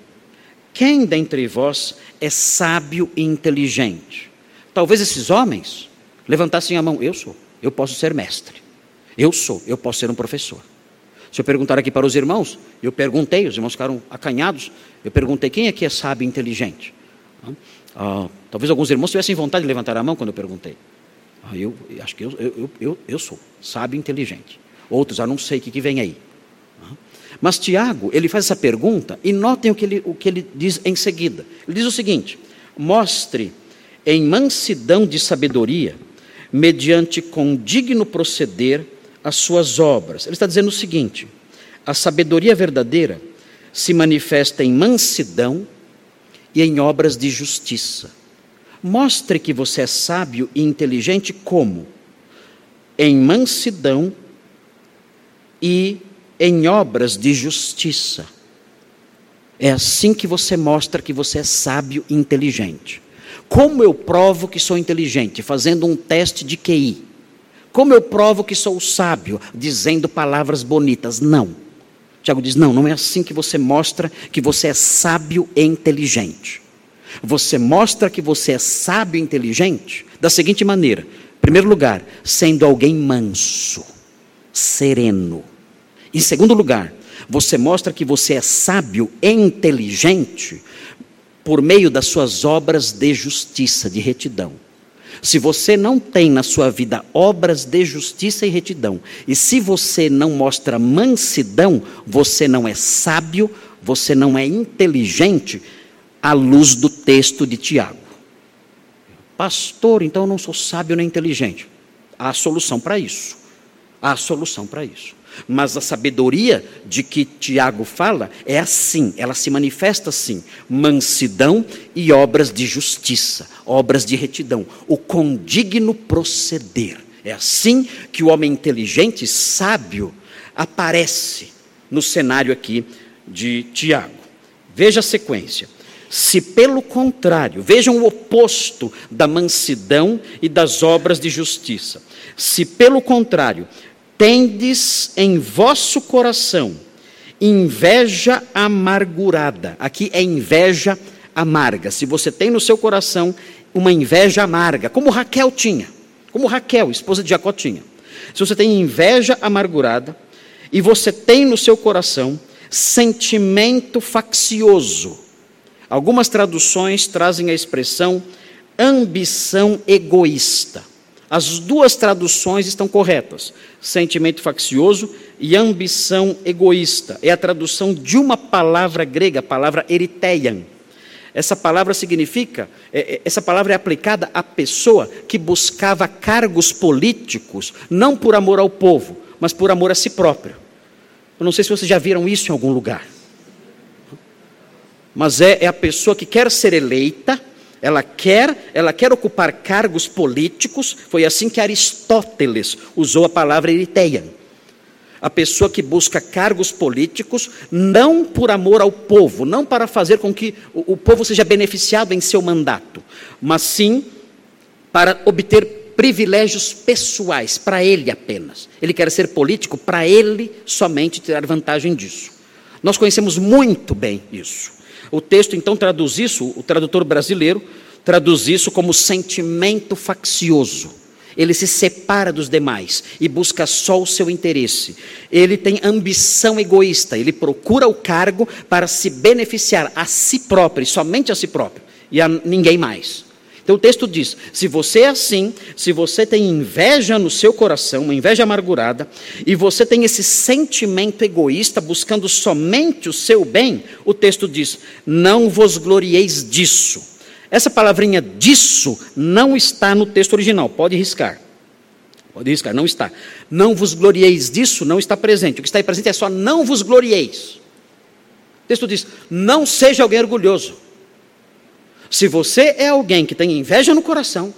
A: quem dentre vós é sábio e inteligente? Talvez esses homens levantassem a mão: eu sou, eu posso ser mestre. Eu sou, eu posso ser um professor. Se eu perguntar aqui para os irmãos, eu perguntei, os irmãos ficaram acanhados, eu perguntei quem aqui é sábio e inteligente. Ah, talvez alguns irmãos tivessem vontade de levantar a mão quando eu perguntei. Ah, eu acho que eu, eu, eu, eu sou sábio e inteligente. Outros, ah, não sei o que, que vem aí. Ah, mas Tiago, ele faz essa pergunta e notem o que, ele, o que ele diz em seguida. Ele diz o seguinte: mostre em mansidão de sabedoria, mediante condigno proceder, as suas obras. Ele está dizendo o seguinte: a sabedoria verdadeira se manifesta em mansidão e em obras de justiça. Mostre que você é sábio e inteligente como? Em mansidão e em obras de justiça. É assim que você mostra que você é sábio e inteligente. Como eu provo que sou inteligente? Fazendo um teste de QI. Como eu provo que sou sábio? Dizendo palavras bonitas. Não. Tiago diz: não, não é assim que você mostra que você é sábio e inteligente. Você mostra que você é sábio e inteligente da seguinte maneira: em primeiro lugar, sendo alguém manso, sereno. Em segundo lugar, você mostra que você é sábio e inteligente por meio das suas obras de justiça, de retidão. Se você não tem na sua vida obras de justiça e retidão, e se você não mostra mansidão, você não é sábio, você não é inteligente, à luz do texto de Tiago. Pastor, então eu não sou sábio nem inteligente. Há solução para isso. Há solução para isso. Mas a sabedoria de que Tiago fala é assim, ela se manifesta assim: mansidão e obras de justiça, obras de retidão, o condigno proceder. É assim que o homem inteligente, sábio, aparece no cenário aqui de Tiago. Veja a sequência. Se pelo contrário, vejam o oposto da mansidão e das obras de justiça. Se pelo contrário, tendes em vosso coração inveja amargurada. Aqui é inveja amarga. Se você tem no seu coração uma inveja amarga, como Raquel tinha, como Raquel, esposa de Jacó, tinha. Se você tem inveja amargurada e você tem no seu coração sentimento faccioso. Algumas traduções trazem a expressão ambição egoísta. As duas traduções estão corretas. Sentimento faccioso e ambição egoísta. É a tradução de uma palavra grega, a palavra eriteian. Essa palavra significa, é, é, essa palavra é aplicada à pessoa que buscava cargos políticos, não por amor ao povo, mas por amor a si próprio. Eu não sei se vocês já viram isso em algum lugar. Mas é, é a pessoa que quer ser eleita, ela quer, ela quer ocupar cargos políticos, foi assim que Aristóteles usou a palavra eriteia. A pessoa que busca cargos políticos não por amor ao povo, não para fazer com que o, o povo seja beneficiado em seu mandato, mas sim para obter privilégios pessoais, para ele apenas. Ele quer ser político para ele somente tirar vantagem disso. Nós conhecemos muito bem isso. O texto então traduz isso, o tradutor brasileiro traduz isso como sentimento faccioso. Ele se separa dos demais e busca só o seu interesse. Ele tem ambição egoísta, ele procura o cargo para se beneficiar a si próprio, somente a si próprio, e a ninguém mais. Então o texto diz: se você é assim, se você tem inveja no seu coração, uma inveja amargurada, e você tem esse sentimento egoísta buscando somente o seu bem, o texto diz: não vos glorieis disso. Essa palavrinha disso não está no texto original, pode riscar. Pode riscar, não está. Não vos glorieis disso não está presente. O que está aí presente é só não vos glorieis. O texto diz: não seja alguém orgulhoso. Se você é alguém que tem inveja no coração,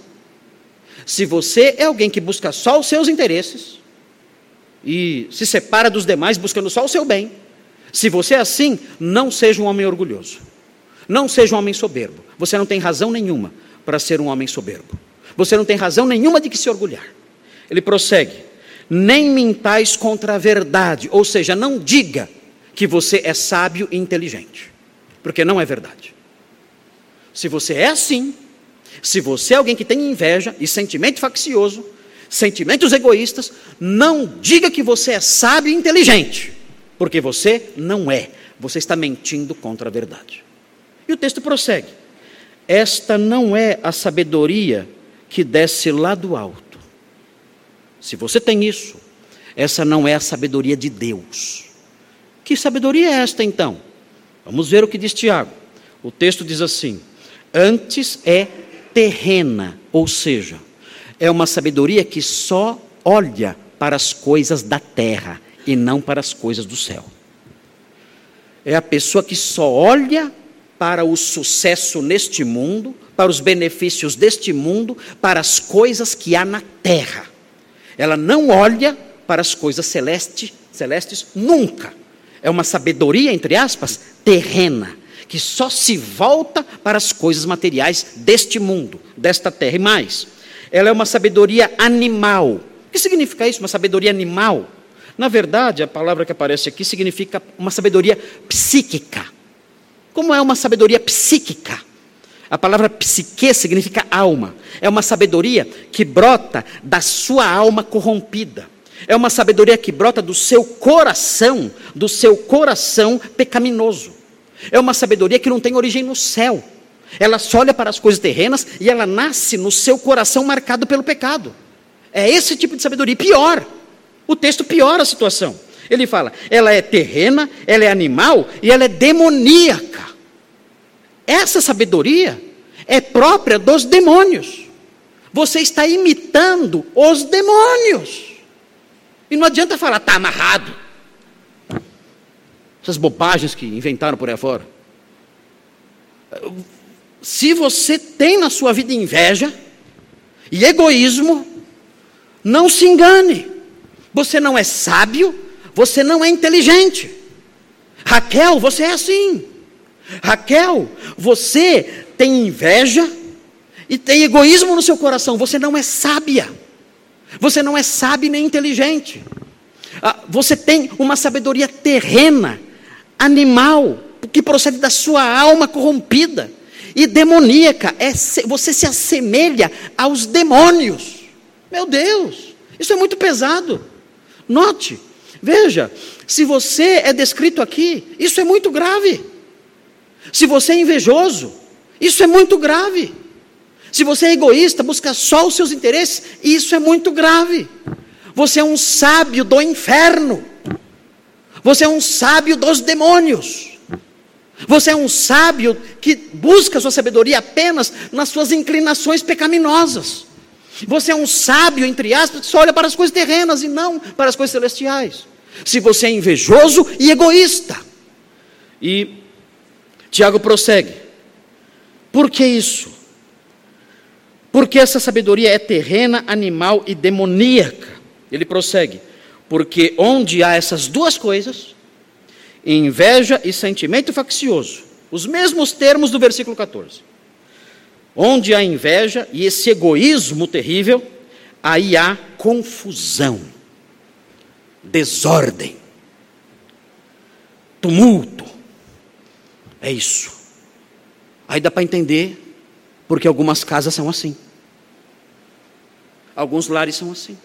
A: se você é alguém que busca só os seus interesses e se separa dos demais buscando só o seu bem, se você é assim, não seja um homem orgulhoso. Não seja um homem soberbo. Você não tem razão nenhuma para ser um homem soberbo. Você não tem razão nenhuma de que se orgulhar. Ele prossegue: nem mintais contra a verdade, ou seja, não diga que você é sábio e inteligente, porque não é verdade. Se você é assim, se você é alguém que tem inveja e sentimento faccioso, sentimentos egoístas, não diga que você é sábio e inteligente, porque você não é. Você está mentindo contra a verdade. E o texto prossegue: Esta não é a sabedoria que desce lá do alto. Se você tem isso, essa não é a sabedoria de Deus. Que sabedoria é esta então? Vamos ver o que diz Tiago. O texto diz assim: Antes é terrena, ou seja, é uma sabedoria que só olha para as coisas da terra e não para as coisas do céu. É a pessoa que só olha para o sucesso neste mundo, para os benefícios deste mundo, para as coisas que há na terra. Ela não olha para as coisas celestes, celestes nunca. É uma sabedoria, entre aspas, terrena, que só se volta para as coisas materiais deste mundo, desta terra. E mais, ela é uma sabedoria animal. O que significa isso, uma sabedoria animal? Na verdade, a palavra que aparece aqui significa uma sabedoria psíquica. Como é uma sabedoria psíquica? A palavra psique significa alma. É uma sabedoria que brota da sua alma corrompida. É uma sabedoria que brota do seu coração, do seu coração pecaminoso. É uma sabedoria que não tem origem no céu. Ela só olha para as coisas terrenas e ela nasce no seu coração marcado pelo pecado. É esse tipo de sabedoria. Pior, o texto piora a situação. Ele fala: ela é terrena, ela é animal e ela é demoníaca. Essa sabedoria é própria dos demônios. Você está imitando os demônios. E não adianta falar, está amarrado. Essas bobagens que inventaram por aí fora. Se você tem na sua vida inveja e egoísmo, não se engane. Você não é sábio você não é inteligente. Raquel, você é assim. Raquel, você tem inveja e tem egoísmo no seu coração. Você não é sábia. Você não é sábia nem inteligente. Ah, você tem uma sabedoria terrena, animal, que procede da sua alma corrompida e demoníaca. É, você se assemelha aos demônios. Meu Deus, isso é muito pesado. Note, Veja, se você é descrito aqui, isso é muito grave. Se você é invejoso, isso é muito grave. Se você é egoísta, busca só os seus interesses, isso é muito grave. Você é um sábio do inferno. Você é um sábio dos demônios. Você é um sábio que busca sua sabedoria apenas nas suas inclinações pecaminosas. Você é um sábio, entre aspas, que só olha para as coisas terrenas e não para as coisas celestiais se você é invejoso e egoísta. E Tiago prossegue: por que isso? Porque essa sabedoria é terrena, animal e demoníaca. Ele prossegue: porque onde há essas duas coisas, inveja e sentimento faccioso, os mesmos termos do versículo 14. Onde há inveja e esse egoísmo terrível, aí há confusão desordem, tumulto. É isso. Aí dá para entender porque algumas casas são assim. Alguns lares são assim.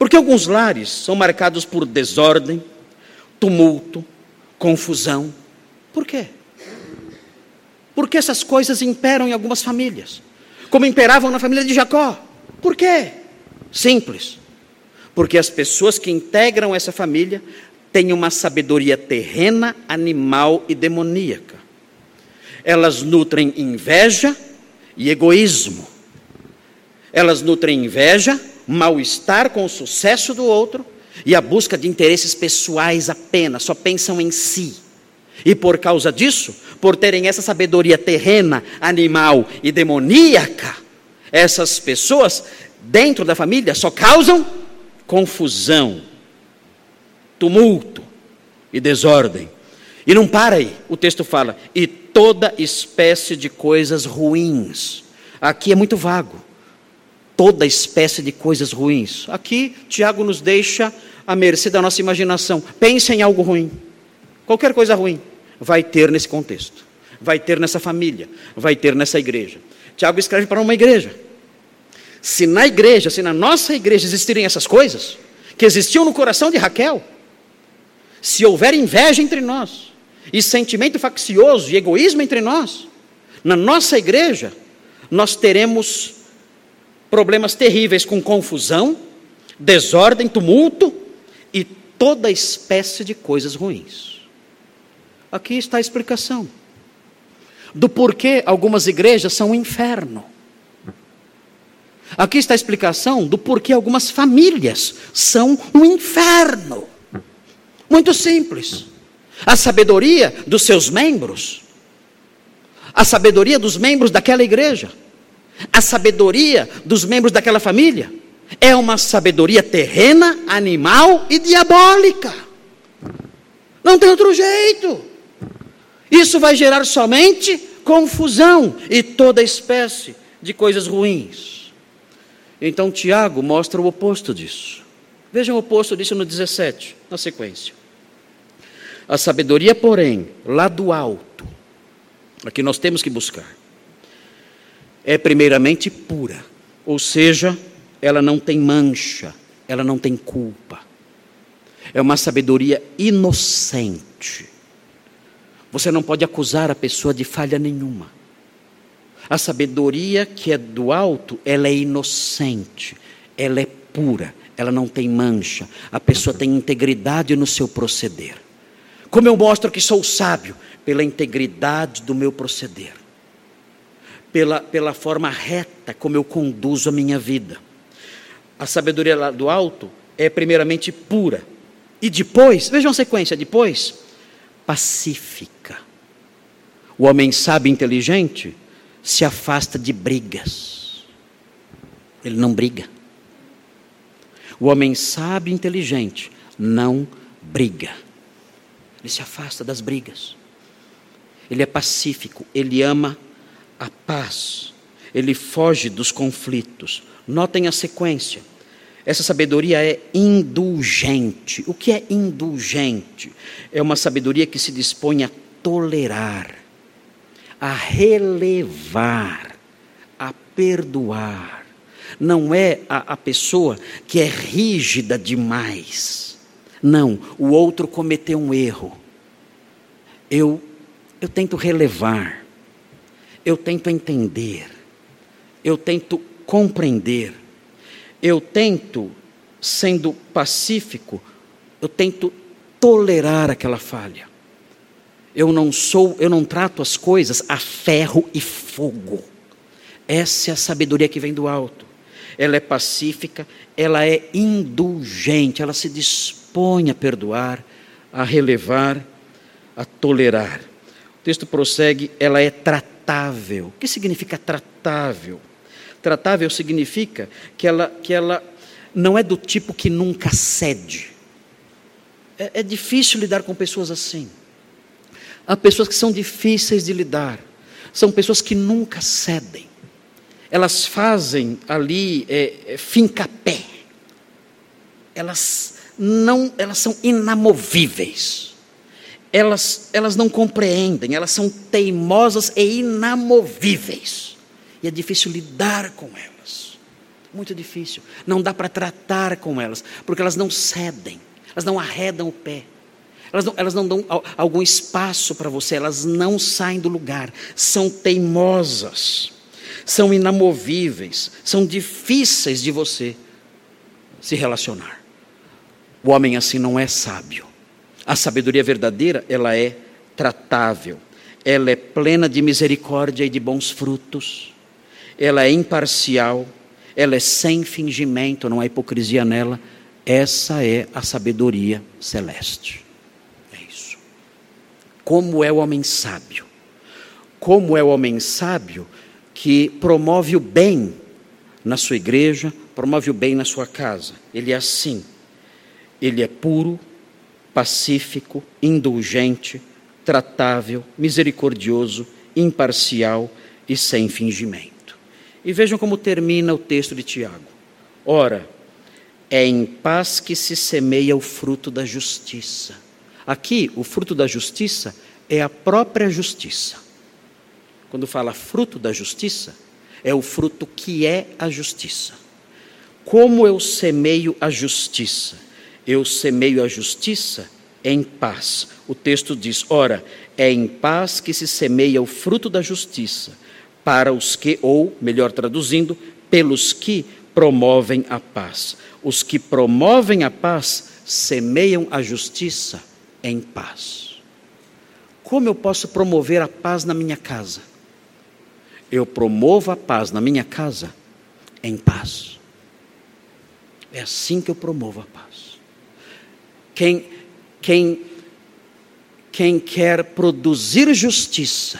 A: Porque alguns lares são marcados por desordem, tumulto, confusão. Por quê? Porque essas coisas imperam em algumas famílias, como imperavam na família de Jacó. Por quê? Simples. Porque as pessoas que integram essa família têm uma sabedoria terrena, animal e demoníaca. Elas nutrem inveja e egoísmo. Elas nutrem inveja, mal-estar com o sucesso do outro e a busca de interesses pessoais apenas, só pensam em si. E por causa disso, por terem essa sabedoria terrena, animal e demoníaca, essas pessoas dentro da família só causam confusão, tumulto e desordem. E não para aí, o texto fala, e toda espécie de coisas ruins. Aqui é muito vago. Toda espécie de coisas ruins. Aqui, Tiago nos deixa à mercê da nossa imaginação. Pense em algo ruim. Qualquer coisa ruim vai ter nesse contexto. Vai ter nessa família. Vai ter nessa igreja. Tiago escreve para uma igreja. Se na igreja, se na nossa igreja existirem essas coisas, que existiam no coração de Raquel, se houver inveja entre nós, e sentimento faccioso e egoísmo entre nós, na nossa igreja, nós teremos problemas terríveis com confusão, desordem, tumulto e toda espécie de coisas ruins. Aqui está a explicação do porquê algumas igrejas são um inferno. Aqui está a explicação do porquê algumas famílias são um inferno. Muito simples. A sabedoria dos seus membros, a sabedoria dos membros daquela igreja, a sabedoria dos membros daquela família, é uma sabedoria terrena, animal e diabólica. Não tem outro jeito. Isso vai gerar somente confusão e toda espécie de coisas ruins. Então Tiago mostra o oposto disso. Vejam o oposto disso no 17, na sequência. A sabedoria, porém, lá do alto, aqui nós temos que buscar, é primeiramente pura, ou seja, ela não tem mancha, ela não tem culpa. É uma sabedoria inocente. Você não pode acusar a pessoa de falha nenhuma. A sabedoria que é do alto, ela é inocente, ela é pura, ela não tem mancha. A pessoa tem integridade no seu proceder. Como eu mostro que sou sábio? Pela integridade do meu proceder, pela, pela forma reta como eu conduzo a minha vida. A sabedoria lá do alto é primeiramente pura, e depois, vejam a sequência, depois, pacífica. O homem sábio e inteligente se afasta de brigas. Ele não briga. O homem sábio e inteligente não briga. Ele se afasta das brigas. Ele é pacífico, ele ama a paz. Ele foge dos conflitos. Notem a sequência. Essa sabedoria é indulgente. O que é indulgente? É uma sabedoria que se dispõe a tolerar, a relevar, a perdoar. Não é a, a pessoa que é rígida demais. Não, o outro cometeu um erro. Eu, eu tento relevar, eu tento entender, eu tento compreender eu tento, sendo pacífico, eu tento tolerar aquela falha. Eu não sou, eu não trato as coisas a ferro e fogo. Essa é a sabedoria que vem do alto. Ela é pacífica, ela é indulgente, ela se dispõe a perdoar, a relevar, a tolerar. O texto prossegue, ela é tratável. O que significa tratável? Tratável significa que ela, que ela não é do tipo que nunca cede. É, é difícil lidar com pessoas assim. Há pessoas que são difíceis de lidar. São pessoas que nunca cedem. Elas fazem ali é, é. Elas não, elas são inamovíveis. Elas, elas não compreendem, elas são teimosas e inamovíveis. E é difícil lidar com elas. Muito difícil. Não dá para tratar com elas, porque elas não cedem, elas não arredam o pé. Elas não, elas não dão algum espaço para você, elas não saem do lugar, são teimosas, são inamovíveis, são difíceis de você se relacionar. O homem assim não é sábio. A sabedoria verdadeira, ela é tratável, ela é plena de misericórdia e de bons frutos ela é imparcial, ela é sem fingimento, não há hipocrisia nela. Essa é a sabedoria celeste. É isso. Como é o homem sábio? Como é o homem sábio que promove o bem na sua igreja, promove o bem na sua casa? Ele é assim. Ele é puro, pacífico, indulgente, tratável, misericordioso, imparcial e sem fingimento. E vejam como termina o texto de Tiago. Ora, é em paz que se semeia o fruto da justiça. Aqui, o fruto da justiça é a própria justiça. Quando fala fruto da justiça, é o fruto que é a justiça. Como eu semeio a justiça? Eu semeio a justiça em paz. O texto diz: ora, é em paz que se semeia o fruto da justiça para os que, ou, melhor traduzindo, pelos que promovem a paz. Os que promovem a paz semeiam a justiça em paz. Como eu posso promover a paz na minha casa? Eu promovo a paz na minha casa em paz. É assim que eu promovo a paz. Quem, quem, quem quer produzir justiça,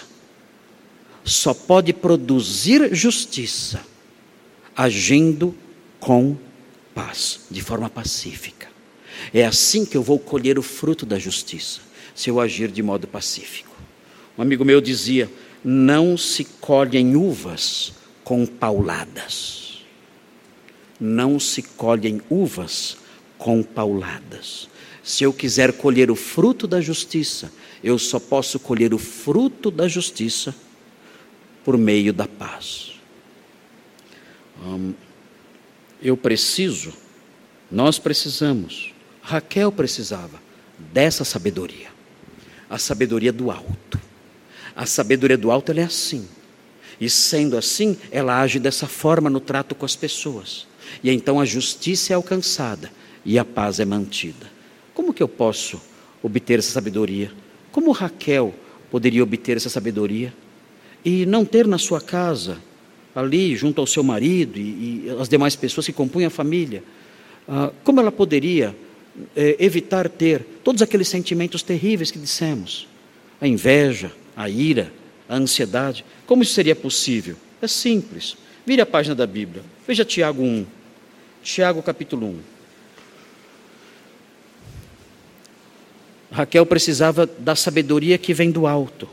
A: só pode produzir justiça agindo com paz, de forma pacífica. É assim que eu vou colher o fruto da justiça, se eu agir de modo pacífico. Um amigo meu dizia: não se colhem uvas com pauladas. Não se colhem uvas com pauladas. Se eu quiser colher o fruto da justiça, eu só posso colher o fruto da justiça por meio da paz. Hum, eu preciso, nós precisamos, Raquel precisava dessa sabedoria, a sabedoria do alto. A sabedoria do alto é assim. E sendo assim, ela age dessa forma no trato com as pessoas. E então a justiça é alcançada e a paz é mantida. Como que eu posso obter essa sabedoria? Como Raquel poderia obter essa sabedoria? E não ter na sua casa, ali junto ao seu marido e, e as demais pessoas que compõem a família, ah, como ela poderia eh, evitar ter todos aqueles sentimentos terríveis que dissemos? A inveja, a ira, a ansiedade. Como isso seria possível? É simples. Vire a página da Bíblia. Veja Tiago 1. Tiago capítulo 1. Raquel precisava da sabedoria que vem do alto.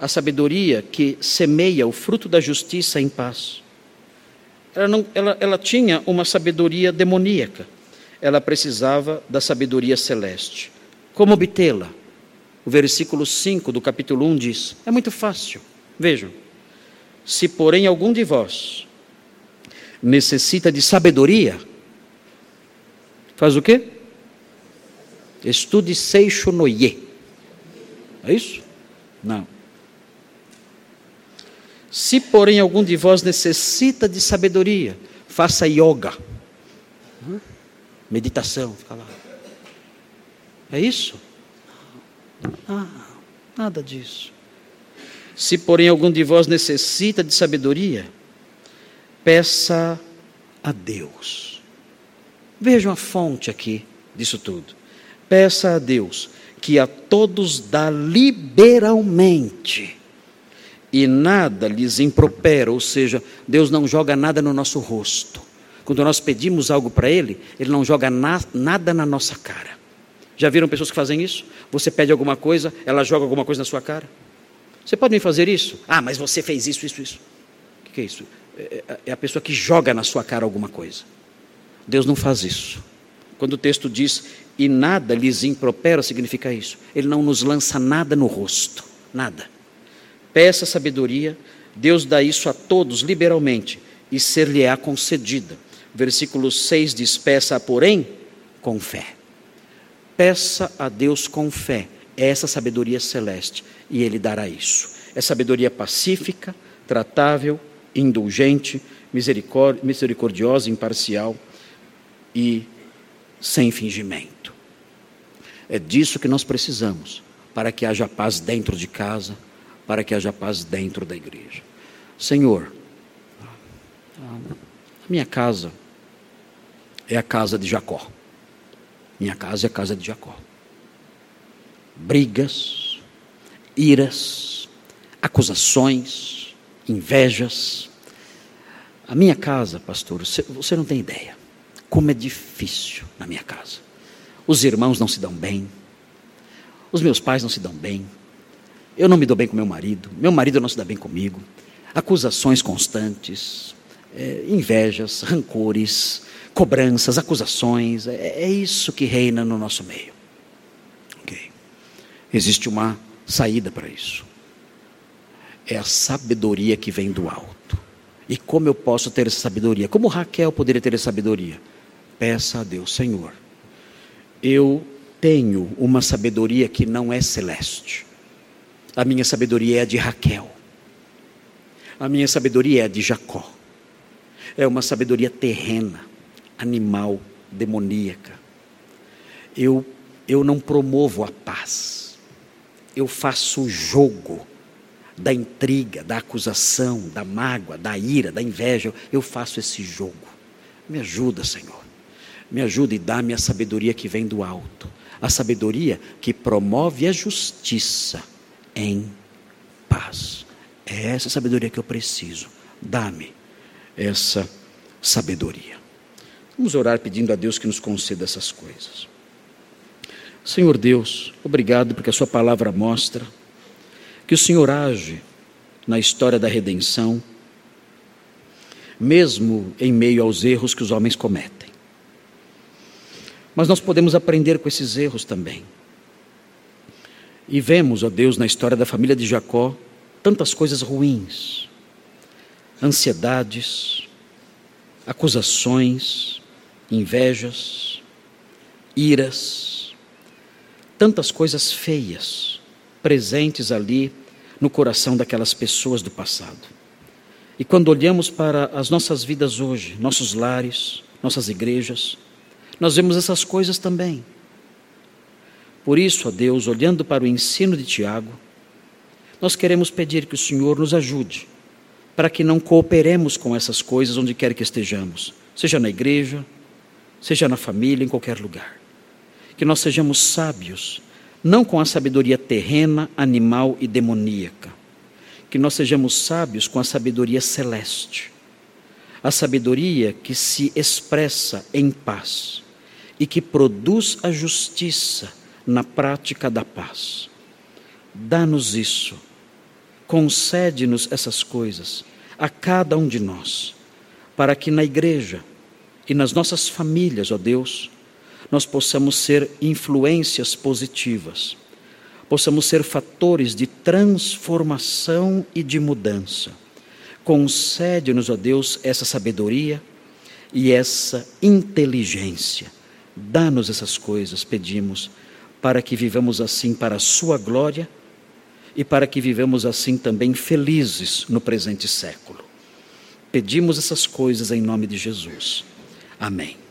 A: A sabedoria que semeia o fruto da justiça em paz. Ela, não, ela, ela tinha uma sabedoria demoníaca. Ela precisava da sabedoria celeste. Como obtê-la? O versículo 5 do capítulo 1 diz: é muito fácil. Vejam. Se, porém, algum de vós necessita de sabedoria, faz o quê? Estude Seixo Noye. É isso? Não. Se, porém, algum de vós necessita de sabedoria, faça yoga. Meditação, fica lá. É isso? Ah, nada disso. Se, porém, algum de vós necessita de sabedoria, peça a Deus. Vejam a fonte aqui disso tudo. Peça a Deus que a todos dá liberalmente e nada lhes impropera, ou seja, Deus não joga nada no nosso rosto. Quando nós pedimos algo para Ele, Ele não joga na, nada na nossa cara. Já viram pessoas que fazem isso? Você pede alguma coisa, ela joga alguma coisa na sua cara. Você pode me fazer isso? Ah, mas você fez isso, isso, isso. O que é isso? É, é, é a pessoa que joga na sua cara alguma coisa. Deus não faz isso. Quando o texto diz e nada lhes impropera, significa isso. Ele não nos lança nada no rosto, nada. Peça sabedoria, Deus dá isso a todos liberalmente e ser-lhe-á concedida. Versículo 6 diz: Peça, porém, com fé. Peça a Deus com fé, é essa sabedoria celeste, e Ele dará isso. É sabedoria pacífica, tratável, indulgente, misericordiosa, imparcial e sem fingimento. É disso que nós precisamos para que haja paz dentro de casa, para que haja paz dentro da igreja. Senhor, a minha casa é a casa de Jacó. Minha casa é a casa de Jacó. Brigas, iras, acusações, invejas. A minha casa, pastor, você não tem ideia como é difícil na minha casa. Os irmãos não se dão bem, os meus pais não se dão bem, eu não me dou bem com meu marido, meu marido não se dá bem comigo, acusações constantes, é, invejas, rancores, cobranças, acusações, é, é isso que reina no nosso meio. Okay. Existe uma saída para isso. É a sabedoria que vem do alto. E como eu posso ter essa sabedoria? Como Raquel poderia ter essa sabedoria? Peça a Deus, Senhor, eu tenho uma sabedoria que não é celeste. A minha sabedoria é a de Raquel. A minha sabedoria é a de Jacó. É uma sabedoria terrena animal, demoníaca. Eu, eu não promovo a paz. Eu faço jogo da intriga, da acusação, da mágoa, da ira, da inveja. Eu faço esse jogo. Me ajuda, Senhor. Me ajuda e dá-me a sabedoria que vem do alto. A sabedoria que promove a justiça em paz. É essa sabedoria que eu preciso. Dá-me essa sabedoria. Vamos orar pedindo a Deus que nos conceda essas coisas. Senhor Deus, obrigado porque a Sua palavra mostra que o Senhor age na história da redenção, mesmo em meio aos erros que os homens cometem. Mas nós podemos aprender com esses erros também. E vemos, ó Deus, na história da família de Jacó, tantas coisas ruins, ansiedades, acusações, invejas, iras, tantas coisas feias presentes ali no coração daquelas pessoas do passado. E quando olhamos para as nossas vidas hoje, nossos lares, nossas igrejas, nós vemos essas coisas também. Por isso, ó Deus, olhando para o ensino de Tiago, nós queremos pedir que o Senhor nos ajude para que não cooperemos com essas coisas onde quer que estejamos, seja na igreja, seja na família, em qualquer lugar. Que nós sejamos sábios não com a sabedoria terrena, animal e demoníaca. Que nós sejamos sábios com a sabedoria celeste. A sabedoria que se expressa em paz e que produz a justiça na prática da paz. Dá-nos isso. Concede-nos essas coisas a cada um de nós, para que na igreja e nas nossas famílias, ó Deus, nós possamos ser influências positivas, possamos ser fatores de transformação e de mudança. Concede-nos, ó Deus, essa sabedoria e essa inteligência. Dá-nos essas coisas, pedimos, para que vivamos assim para a Sua glória e para que vivamos assim também felizes no presente século. Pedimos essas coisas em nome de Jesus. Amém.